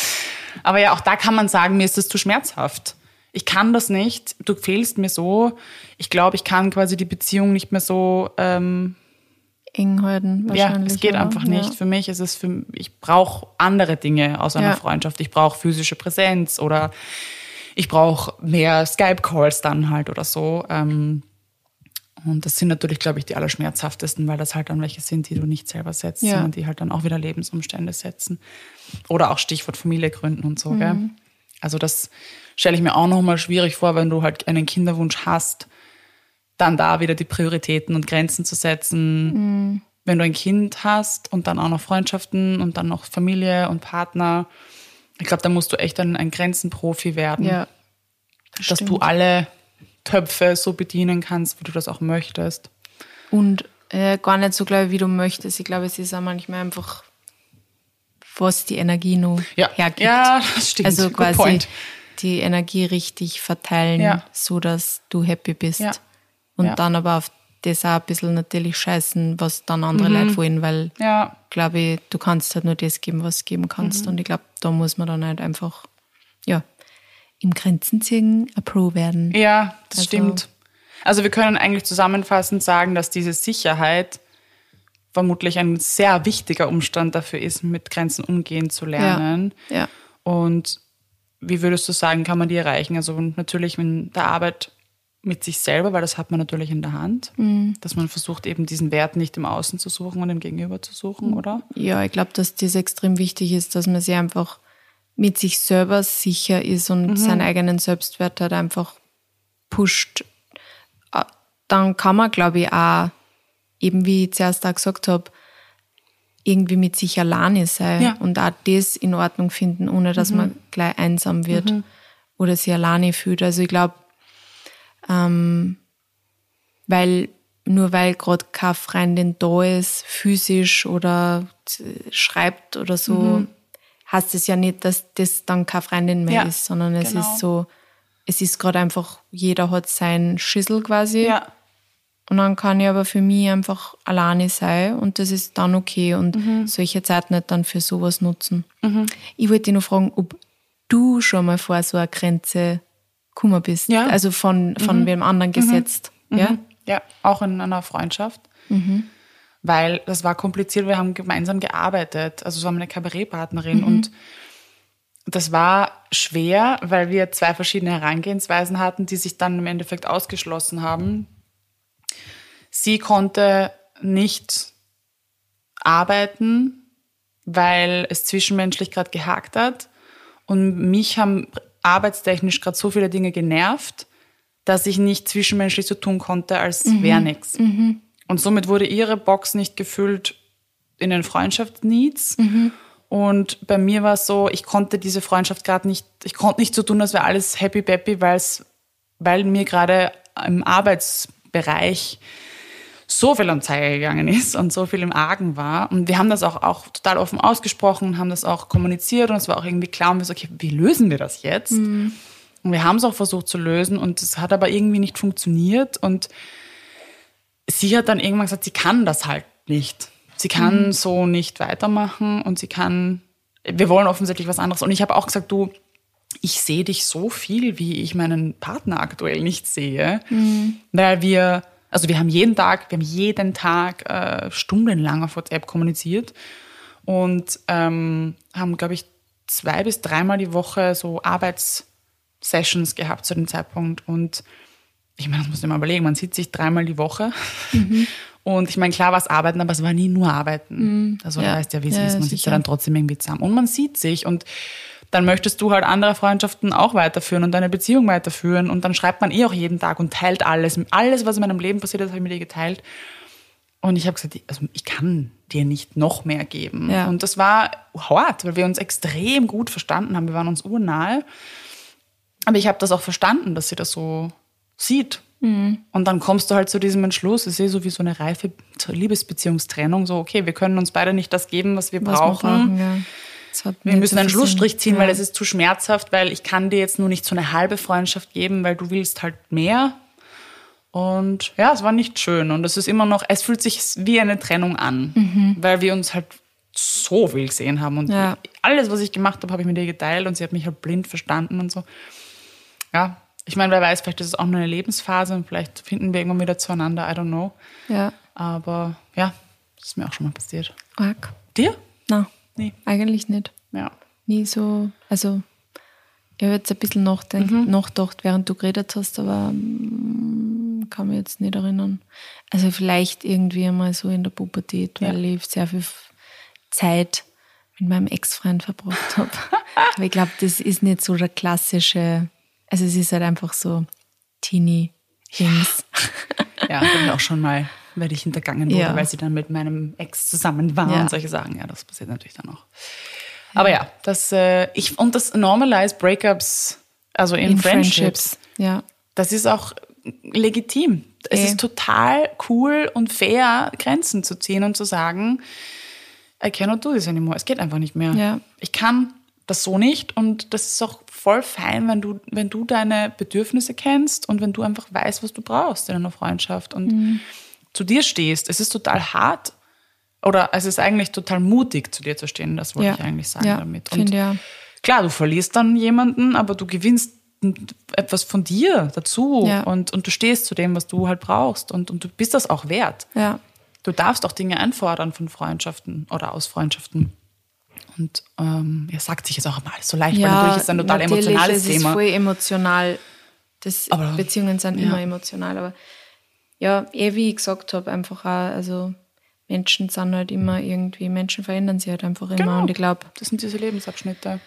Aber ja, auch da kann man sagen, mir ist das zu schmerzhaft. Ich kann das nicht. Du fehlst mir so. Ich glaube, ich kann quasi die Beziehung nicht mehr so ähm, eng halten. Ja, es geht oder? einfach nicht. Ja. Für mich ist es für ich brauche andere Dinge aus einer ja. Freundschaft. Ich brauche physische Präsenz oder ich brauche mehr Skype-Calls dann halt oder so. Ähm, und das sind natürlich, glaube ich, die allerschmerzhaftesten, weil das halt dann welche sind, die du nicht selber setzt, ja. sondern die halt dann auch wieder Lebensumstände setzen. Oder auch Stichwort Familie gründen und so. Mhm. Gell? Also das stelle ich mir auch nochmal schwierig vor, wenn du halt einen Kinderwunsch hast, dann da wieder die Prioritäten und Grenzen zu setzen. Mhm. Wenn du ein Kind hast und dann auch noch Freundschaften und dann noch Familie und Partner. Ich glaube, da musst du echt ein, ein Grenzenprofi werden. Ja, das dass stimmt. du alle Töpfe so bedienen kannst, wie du das auch möchtest. Und äh, gar nicht so, glaube ich, wie du möchtest. Ich glaube, es ist auch manchmal einfach, was die Energie nur ja. hergibt. Ja, das stimmt. Also Good quasi point. die Energie richtig verteilen, ja. so dass du happy bist. Ja. Und ja. dann aber auf das auch ein bisschen natürlich scheißen, was dann andere mhm. Leute wollen, weil, ja. glaube ich, du kannst halt nur das geben, was du geben kannst. Mhm. Und ich glaube, da muss man dann halt einfach, ja, im Grenzen ziehen Pro werden. Ja, das also, stimmt. Also wir können eigentlich zusammenfassend sagen, dass diese Sicherheit vermutlich ein sehr wichtiger Umstand dafür ist, mit Grenzen umgehen zu lernen. Ja. ja. Und wie würdest du sagen, kann man die erreichen? Also natürlich in der Arbeit mit sich selber, weil das hat man natürlich in der Hand, mhm. dass man versucht eben diesen Wert nicht im Außen zu suchen und im Gegenüber zu suchen, oder? Ja, ich glaube, dass das extrem wichtig ist, dass man sich einfach mit sich selber sicher ist und mhm. seinen eigenen Selbstwert halt einfach pusht, äh, dann kann man, glaube ich, auch, eben wie ich zuerst auch gesagt habe, irgendwie mit sich alleine sein ja. und auch das in Ordnung finden, ohne dass mhm. man gleich einsam wird mhm. oder sich alleine fühlt. Also ich glaube, ähm, weil nur weil gerade keine Freundin da ist, physisch oder schreibt oder so, mhm heißt es ja nicht, dass das dann keine Freundin mehr ja, ist, sondern es genau. ist so, es ist gerade einfach, jeder hat seinen Schüssel quasi. Ja. Und dann kann ich aber für mich einfach alleine sein und das ist dann okay und mhm. solche Zeit nicht dann für sowas nutzen. Mhm. Ich wollte dich noch fragen, ob du schon mal vor so einer Grenze gekommen bist. Ja. Also von, von mhm. wem anderen mhm. gesetzt. Ja? Mhm. ja, auch in einer Freundschaft. Mhm weil das war kompliziert. Wir haben gemeinsam gearbeitet. Also es war meine Kabarettpartnerin mhm. und das war schwer, weil wir zwei verschiedene Herangehensweisen hatten, die sich dann im Endeffekt ausgeschlossen haben. Sie konnte nicht arbeiten weil es zwischenmenschlich gerade gehakt hat. Und mich haben arbeitstechnisch gerade so viele Dinge genervt, dass ich nicht zwischenmenschlich so tun konnte, als mhm. wäre nichts. Mhm. Und somit wurde ihre Box nicht gefüllt in den Freundschaftsneeds. Mhm. Und bei mir war es so, ich konnte diese Freundschaft gerade nicht, ich konnte nicht so tun, als wäre alles happy peppy, weil mir gerade im Arbeitsbereich so viel am Zeiger gegangen ist und so viel im Argen war. Und wir haben das auch, auch total offen ausgesprochen und haben das auch kommuniziert und es war auch irgendwie klar, und wir so, okay, wie lösen wir das jetzt? Mhm. Und wir haben es auch versucht zu lösen und es hat aber irgendwie nicht funktioniert und sie hat dann irgendwann gesagt, sie kann das halt nicht. Sie kann mhm. so nicht weitermachen und sie kann, wir wollen offensichtlich was anderes. Und ich habe auch gesagt, du, ich sehe dich so viel, wie ich meinen Partner aktuell nicht sehe, mhm. weil wir, also wir haben jeden Tag, wir haben jeden Tag äh, stundenlang auf WhatsApp kommuniziert und ähm, haben, glaube ich, zwei bis dreimal die Woche so Arbeitssessions gehabt zu dem Zeitpunkt und ich meine, das muss man mal überlegen, man sieht sich dreimal die Woche mhm. Und ich meine, klar war es Arbeiten, aber es war nie nur Arbeiten. Mhm. Also ja. du weißt ja, wie es ja, ist. Man sitzt ja dann trotzdem irgendwie zusammen. Und man sieht sich und dann möchtest du halt andere Freundschaften auch weiterführen und deine Beziehung weiterführen. Und dann schreibt man eh auch jeden Tag und teilt alles. Alles, was in meinem Leben passiert ist, habe ich mit dir geteilt. Und ich habe gesagt, also ich kann dir nicht noch mehr geben. Ja. Und das war hart, weil wir uns extrem gut verstanden haben. Wir waren uns urnahe. Aber ich habe das auch verstanden, dass sie das so sieht Mhm. Und dann kommst du halt zu diesem Entschluss, es ist eh so wie so eine reife Liebesbeziehungstrennung, so, okay, wir können uns beide nicht das geben, was wir was brauchen. Wir, brauchen ja. wir müssen einen Schlussstrich ziehen, ja. weil es ist zu schmerzhaft, weil ich kann dir jetzt nur nicht so eine halbe Freundschaft geben, weil du willst halt mehr. Und ja, es war nicht schön. Und es ist immer noch, es fühlt sich wie eine Trennung an, mhm. weil wir uns halt so viel gesehen haben. Und ja. alles, was ich gemacht habe, habe ich mit ihr geteilt und sie hat mich halt blind verstanden und so. Ja, ich meine, wer weiß, vielleicht ist es auch nur eine Lebensphase und vielleicht finden wir irgendwann wieder zueinander, I don't know. Ja. Aber ja, das ist mir auch schon mal passiert. Arg. Dir? Nein. Nee. Eigentlich nicht. Ja. Nie so, also ich habe jetzt ein bisschen nachdenkt, mhm. nachgedacht, während du geredet hast, aber ähm, kann mich jetzt nicht erinnern. Also vielleicht irgendwie einmal so in der Pubertät, weil ja. ich sehr viel Zeit mit meinem Ex-Freund verbracht habe. aber ich glaube, das ist nicht so der klassische also es ist halt einfach so Teenie-Things. Ja, ja ich auch schon mal, weil ich hintergangen wurde, ja. weil sie dann mit meinem Ex zusammen war ja. und solche Sachen. Ja, das passiert natürlich dann auch. Aber ja, das äh, ich und das Normalize Breakups, also in, in Friendships, Friendships, ja, das ist auch legitim. Es e. ist total cool und fair, Grenzen zu ziehen und zu sagen, I cannot do this anymore. Es geht einfach nicht mehr. Ja. Ich kann das so nicht und das ist auch voll fein, wenn du, wenn du deine Bedürfnisse kennst und wenn du einfach weißt, was du brauchst in einer Freundschaft und mhm. zu dir stehst. Es ist total hart oder es ist eigentlich total mutig, zu dir zu stehen. Das wollte ja. ich eigentlich sagen ja, damit. Und find, ja. klar, du verlierst dann jemanden, aber du gewinnst etwas von dir dazu ja. und, und du stehst zu dem, was du halt brauchst und, und du bist das auch wert. Ja. Du darfst auch Dinge einfordern von Freundschaften oder aus Freundschaften. Und ähm, ja, sagt sich jetzt auch immer alles so leicht, ja, weil natürlich ist ein total emotionales Thema. Es ist voll emotional. Das, aber, Beziehungen sind ja. immer emotional. Aber ja, eh wie ich gesagt habe, einfach auch, also Menschen sind halt immer irgendwie, Menschen verändern sich halt einfach immer. Genau. Und ich glaube, das sind diese Lebensabschnitte.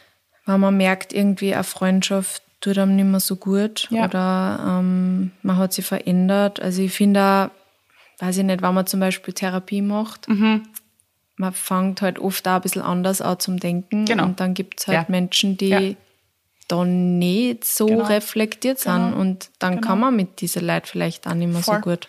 Wenn man merkt, irgendwie eine Freundschaft tut einem nicht mehr so gut ja. oder ähm, man hat sich verändert. Also ich finde auch, weiß ich nicht, wenn man zum Beispiel Therapie macht, mhm man fängt halt oft auch ein bisschen anders an zum Denken. Genau. Und dann gibt es halt ja. Menschen, die ja. da nicht so genau. reflektiert sind. Genau. Und dann genau. kann man mit diesen Leuten vielleicht auch nicht mehr Voll. so gut.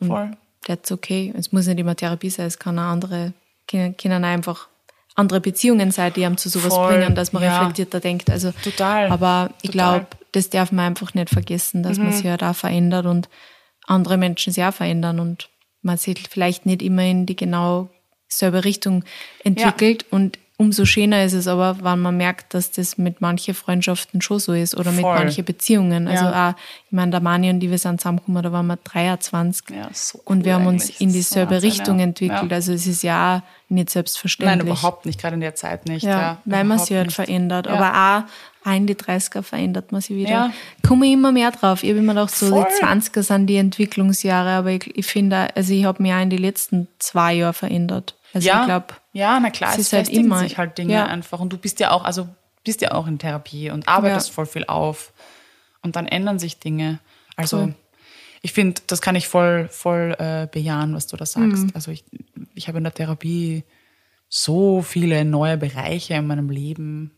Und Voll. that's okay. Es muss nicht immer Therapie sein, es kann auch andere, können einfach andere Beziehungen sein, die einem zu sowas Voll. bringen, dass man ja. reflektierter denkt. Also, Total. Aber ich glaube, das darf man einfach nicht vergessen, dass mhm. man sich halt auch verändert und andere Menschen sich auch verändern und man sieht vielleicht nicht immer in die genau selbe Richtung entwickelt. Ja. Und umso schöner ist es aber, wenn man merkt, dass das mit manchen Freundschaften schon so ist oder Voll. mit manchen Beziehungen. Also ja. auch, ich meine, der Mani und die, wir sind zusammengekommen, da waren wir 23 ja, so cool und wir haben uns in dieselbe Richtung entwickelt. Also es ist ja auch nicht selbstverständlich. Nein, überhaupt nicht, gerade in der Zeit nicht. Ja, weil man sich halt verändert. Aber auch in die 30er verändert man sich wieder. Ja. Komme immer mehr drauf. Ich habe immer gedacht, so Voll. die 20er sind die Entwicklungsjahre, aber ich, ich finde, also ich habe mich auch in den letzten zwei Jahren verändert. Also ja, ich glaube, Ja, na klar, Es halt immer- sich halt Dinge ja. einfach. Und du bist ja auch, also bist ja auch in Therapie und arbeitest Ja. voll viel auf. Und dann ändern sich Dinge. Also Voll. ich finde, das kann ich voll, voll äh, bejahen, was du da sagst. Mhm. Also ich, ich habe in der Therapie so viele neue Bereiche in meinem Leben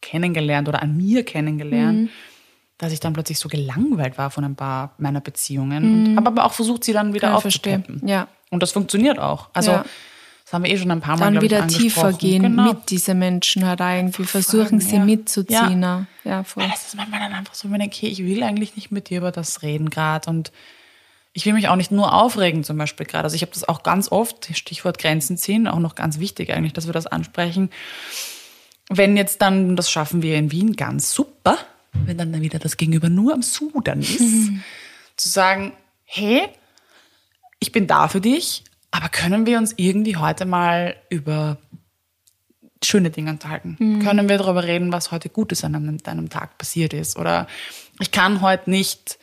kennengelernt oder an mir kennengelernt, Mhm. dass ich dann plötzlich so gelangweilt war von ein paar meiner Beziehungen. Und habe aber auch versucht, sie dann wieder Mhm. Ja. Ja. Und das funktioniert auch. Also Ja. Das haben wir eh schon ein paar Mal Dann glaub ich, wieder tiefer gehen Genau. mit diesen Menschen halt auch irgendwie versuchen, fragen, sie ja. mitzuziehen. Ja, ja voll. Das ist manchmal dann einfach so, wenn ich, okay, ich will eigentlich nicht mit dir über das reden gerade und ich will mich auch nicht nur aufregen zum Beispiel gerade. Also ich habe das auch ganz oft, Stichwort Grenzen ziehen, auch noch ganz wichtig eigentlich, dass wir das ansprechen. Wenn jetzt dann, das schaffen wir in Wien ganz super, wenn dann wieder das Gegenüber nur am Sudern ist, zu sagen, hey, ich bin da für dich, aber können wir uns irgendwie heute mal über schöne Dinge unterhalten? Können wir darüber reden, was heute Gutes an einem, deinem Tag passiert ist? Oder ich kann heute nicht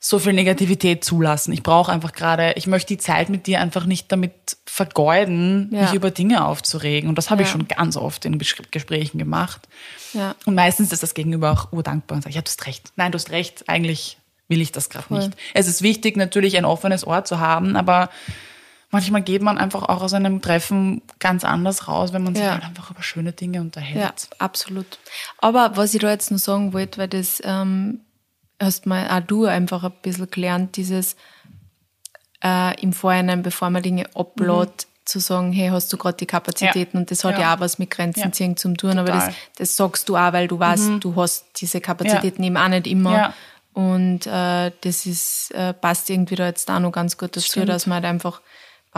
so viel Negativität zulassen. Ich brauche einfach gerade, ich möchte die Zeit mit dir einfach nicht damit vergeuden, Ja. mich über Dinge aufzuregen. Und das habe ich Ja. schon ganz oft in Gesprächen gemacht. Ja. Und meistens ist das Gegenüber auch urdankbar und sagt, ja, du hast recht. Nein, du hast recht, eigentlich will ich das gerade nicht. Es ist wichtig, natürlich ein offenes Ohr zu haben, aber manchmal geht man einfach auch aus einem Treffen ganz anders raus, wenn man sich Ja. halt einfach über schöne Dinge unterhält. Ja, absolut. Aber was ich da jetzt noch sagen wollte, weil das ähm, hast mal auch du einfach ein bisschen gelernt, dieses äh, im Vorhinein, bevor man Dinge upload, zu sagen, hey, hast du gerade die Kapazitäten? Ja. Und das hat ja. Ja. auch was mit Grenzen Ja. ziehen zu tun, aber das, Total. das sagst du auch, weil du weißt, du hast diese Kapazitäten eben auch nicht immer. Und äh, das ist, äh, passt irgendwie da jetzt auch noch ganz gut dazu, Stimmt. dass man halt einfach,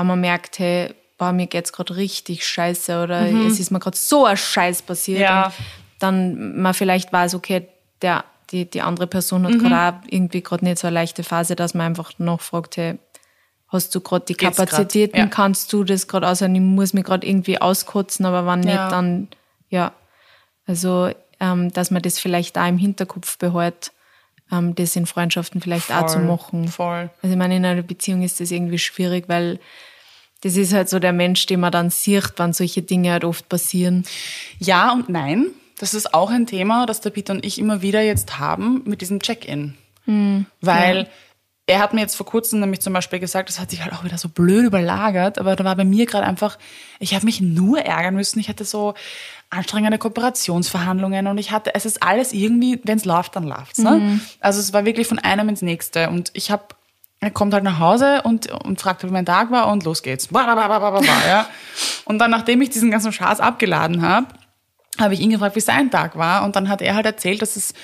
wenn man merkt, hey, boah, mir geht's gerade richtig scheiße oder es ist mir gerade so ein Scheiß passiert Mhm. Ja. dann man vielleicht weiß, okay, der, die, die andere Person Mhm. hat gerade auch irgendwie gerade nicht so eine leichte Phase, dass man einfach nachfragt, hey, hast du gerade die Geht's? Kapazitäten, Ja. kannst du das gerade aus, ich muss mich gerade irgendwie auskotzen, aber wenn nicht, Ja. dann, ja. Also, ähm, dass man das vielleicht da im Hinterkopf behält, ähm, das in Freundschaften vielleicht auch zu Voll, machen. voll. Also ich meine, in einer Beziehung ist das irgendwie schwierig, weil das ist halt so der Mensch, den man dann sieht, wenn solche Dinge halt oft passieren. Ja und nein. Das ist auch ein Thema, das der Peter und ich immer wieder jetzt haben mit diesem Check-in. Weil er hat mir jetzt vor kurzem nämlich zum Beispiel gesagt, das hat sich halt auch wieder so blöd überlagert, aber da war bei mir gerade einfach, ich habe mich nur ärgern müssen. Ich hatte so anstrengende Kooperationsverhandlungen und ich hatte, es ist alles irgendwie, wenn es läuft, dann läuft's. Ne? Also es war wirklich von einem ins nächste und ich habe er kommt halt nach Hause und, und fragt, wie mein Tag war und los geht's. Ja. Und dann, nachdem ich diesen ganzen Schaß abgeladen habe, habe ich ihn gefragt, wie sein Tag war. Und dann hat er halt erzählt, dass es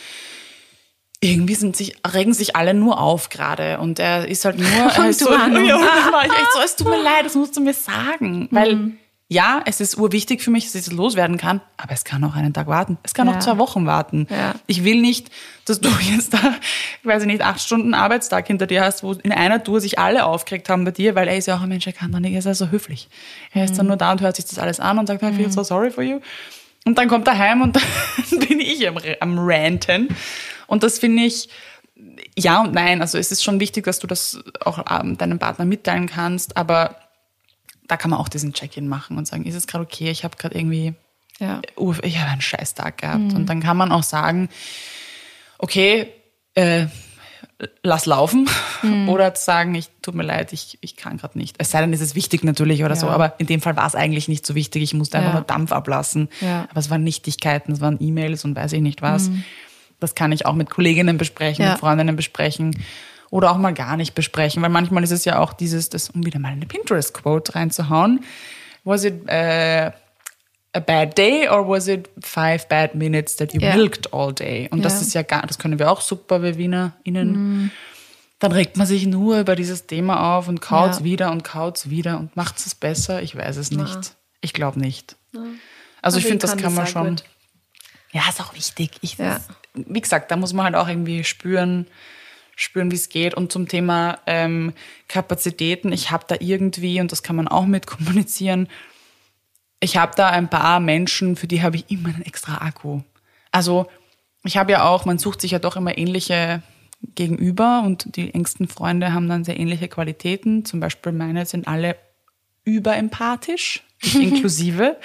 irgendwie sind sich, regen sich alle nur auf gerade. Und er ist halt nur. ist du so, ja, und dann war ich echt so, es tut mir leid, das musst du mir sagen. Weil ja, es ist urwichtig für mich, dass ich das loswerden kann, aber es kann auch einen Tag warten. Es kann Ja. auch zwei Wochen warten. Ja. Ich will nicht, dass du jetzt da, ich weiß nicht, acht Stunden Arbeitstag hinter dir hast, wo in einer Tour sich alle aufgeregt haben bei dir, weil er ist ja auch ein Mensch, er kann doch nicht, er ist ja so höflich. Er ist dann nur da und hört sich das alles an und sagt, I feel so sorry for you. Und dann kommt er heim und dann bin ich am, am Ranten. Und das finde ich, ja und nein. Also es ist schon wichtig, dass du das auch ähm, deinem Partner mitteilen kannst, aber da kann man auch diesen Check-in machen und sagen, ist es gerade okay, ich habe gerade irgendwie Ja. uh, ich habe einen Scheißtag gehabt. Und dann kann man auch sagen, okay, äh, lass laufen. Oder zu sagen, ich tut mir leid, ich, ich kann gerade nicht. Es sei denn, es ist wichtig natürlich oder so, Ja. aber in dem Fall war es eigentlich nicht so wichtig. Ich musste einfach Ja. nur Dampf ablassen. Ja. Aber es waren Nichtigkeiten, es waren E-Mails und weiß ich nicht was. Das kann ich auch mit Kolleginnen besprechen, mit Freundinnen besprechen. Oder auch mal gar nicht besprechen, weil manchmal ist es ja auch dieses, das, um wieder mal eine Pinterest-Quote reinzuhauen. Was it äh, a bad day or was it five bad minutes that you Ja. milked all day? Und das Ja. ist ja gar, das können wir auch super bei WienerInnen. Dann regt man sich nur über dieses Thema auf und kaut's Ja. wieder und kaut's wieder und macht's es besser? Ich weiß es nicht. Ich glaube nicht. Also ich Aber finde, das kann man das schon. gut. Ja, ist auch wichtig. Ich, Ja. Wie gesagt, da muss man halt auch irgendwie spüren, spüren, wie es geht. Und zum Thema ähm, Kapazitäten, ich habe da irgendwie, und das kann man auch mit kommunizieren, ich habe da ein paar Menschen, für die habe ich immer einen extra Akku. Also ich habe ja auch, man sucht sich ja doch immer ähnliche Gegenüber und die engsten Freunde haben dann sehr ähnliche Qualitäten. Zum Beispiel meine sind alle überempathisch. inklusive.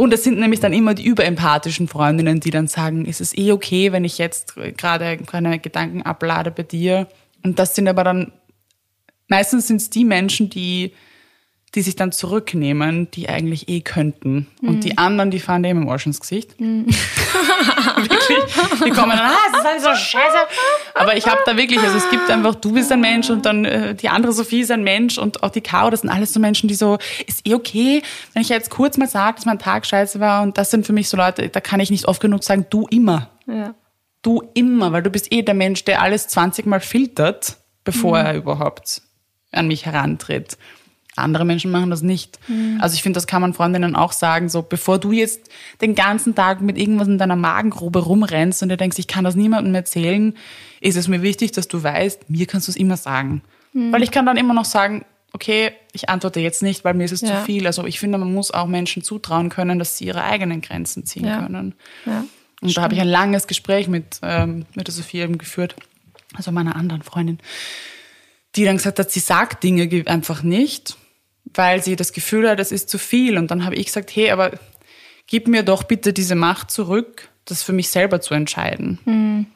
Und es sind nämlich dann immer die überempathischen Freundinnen, die dann sagen, ist es eh okay, wenn ich jetzt gerade keine Gedanken ablade bei dir? Und das sind aber dann, meistens sind es die Menschen, die die sich dann zurücknehmen, die eigentlich eh könnten. Mhm. Und die anderen, die fahren dem im Arsch ins Gesicht. Mhm. wirklich. Die kommen dann, ah, das ist alles so scheiße. Aber ich habe da wirklich, also es gibt einfach, du bist ein Mensch und dann äh, die andere Sophie ist ein Mensch und auch die Caro, das sind alles so Menschen, die so, ist eh okay, wenn ich jetzt kurz mal sage, dass mein Tag scheiße war und das sind für mich so Leute, da kann ich nicht oft genug sagen, du immer. Ja. Du immer, weil du bist eh der Mensch, der alles 20 Mal filtert, bevor mhm. er überhaupt an mich herantritt. Andere Menschen machen das nicht. Mhm. Also ich finde, das kann man Freundinnen auch sagen, so bevor du jetzt den ganzen Tag mit irgendwas in deiner Magengrube rumrennst und du denkst, ich kann das niemandem erzählen, ist es mir wichtig, dass du weißt, mir kannst du es immer sagen. Mhm. Weil ich kann dann immer noch sagen, okay, ich antworte jetzt nicht, weil mir ist es ja. zu viel. Also ich finde, man muss auch Menschen zutrauen können, dass sie ihre eigenen Grenzen ziehen ja. können. Ja. Und Stimmt. da habe ich ein langes Gespräch mit, ähm, mit der Sophie eben geführt, also meiner anderen Freundin, die dann gesagt hat, sie sagt Dinge einfach nicht weil sie das Gefühl hat, es ist zu viel. Und dann habe ich gesagt, hey, aber gib mir doch bitte diese Macht zurück, das für mich selber zu entscheiden. Mhm.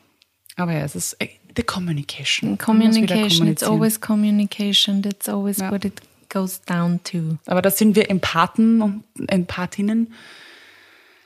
Aber ja, es ist äh, the communication. Communication, it's always communication. That's always ja. what it goes down to. Aber da sind wir Empathen und Empathinnen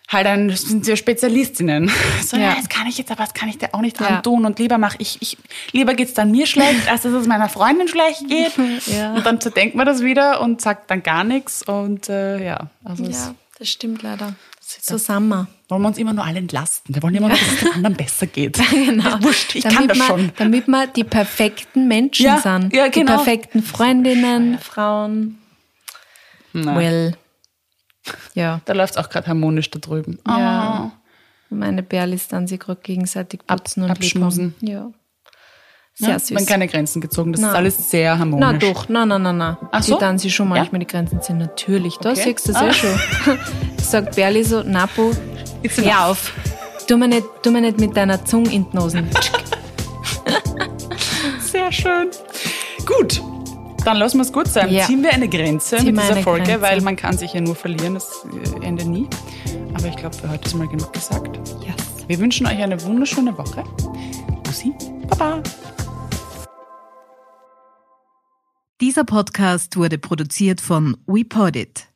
halt dann sind sie Spezialistinnen. So, ja. ja. das kann ich jetzt, aber das kann ich dir auch nicht dran ja. tun. Und lieber mache ich, ich, lieber geht's dann mir schlecht, als dass es meiner Freundin schlecht geht. Ja. Und dann zerdenkt man das wieder und sagt dann gar nichts. Und äh, ja, also ja, das stimmt leider. Zusammen. Wollen wir uns immer nur alle entlasten. Wir wollen immer nur, dass es den anderen besser geht. genau. Wurscht, ich damit kann das man, schon. Damit wir die perfekten Menschen ja, sind. Ja, genau. Die perfekten Freundinnen, Frauen. Nein. Well. Ja. Da läuft es auch gerade harmonisch da drüben. Ja. Oh. Meine Bärlis dann sie gerade gegenseitig putzen Ab, und abschmusen. Ja. Sehr ja, süß. Man keine Grenzen gezogen. Das nein. ist alles sehr harmonisch. Na doch, nein, nein, nein, nein. Ach so? Die dann sie schon manchmal ja? die Grenzen ziehen. Natürlich. Da okay. siehst du das ah. eh schon. Sagt Berli so, Napo, hör auf. Tu mir, nicht, tu mir nicht mit deiner Zunge in die Nosen. sehr schön. Gut, dann lassen wir es gut sein. Ja. Ziehen wir eine Grenze Ziehen mit dieser Folge, Grenze. weil man kann sich ja nur verlieren, das äh, Ende nie. Aber ich glaube, für heute ist mal genug gesagt. Yes. Wir wünschen euch eine wunderschöne Woche. Bussi, Baba. Dieser Podcast wurde produziert von WePodit.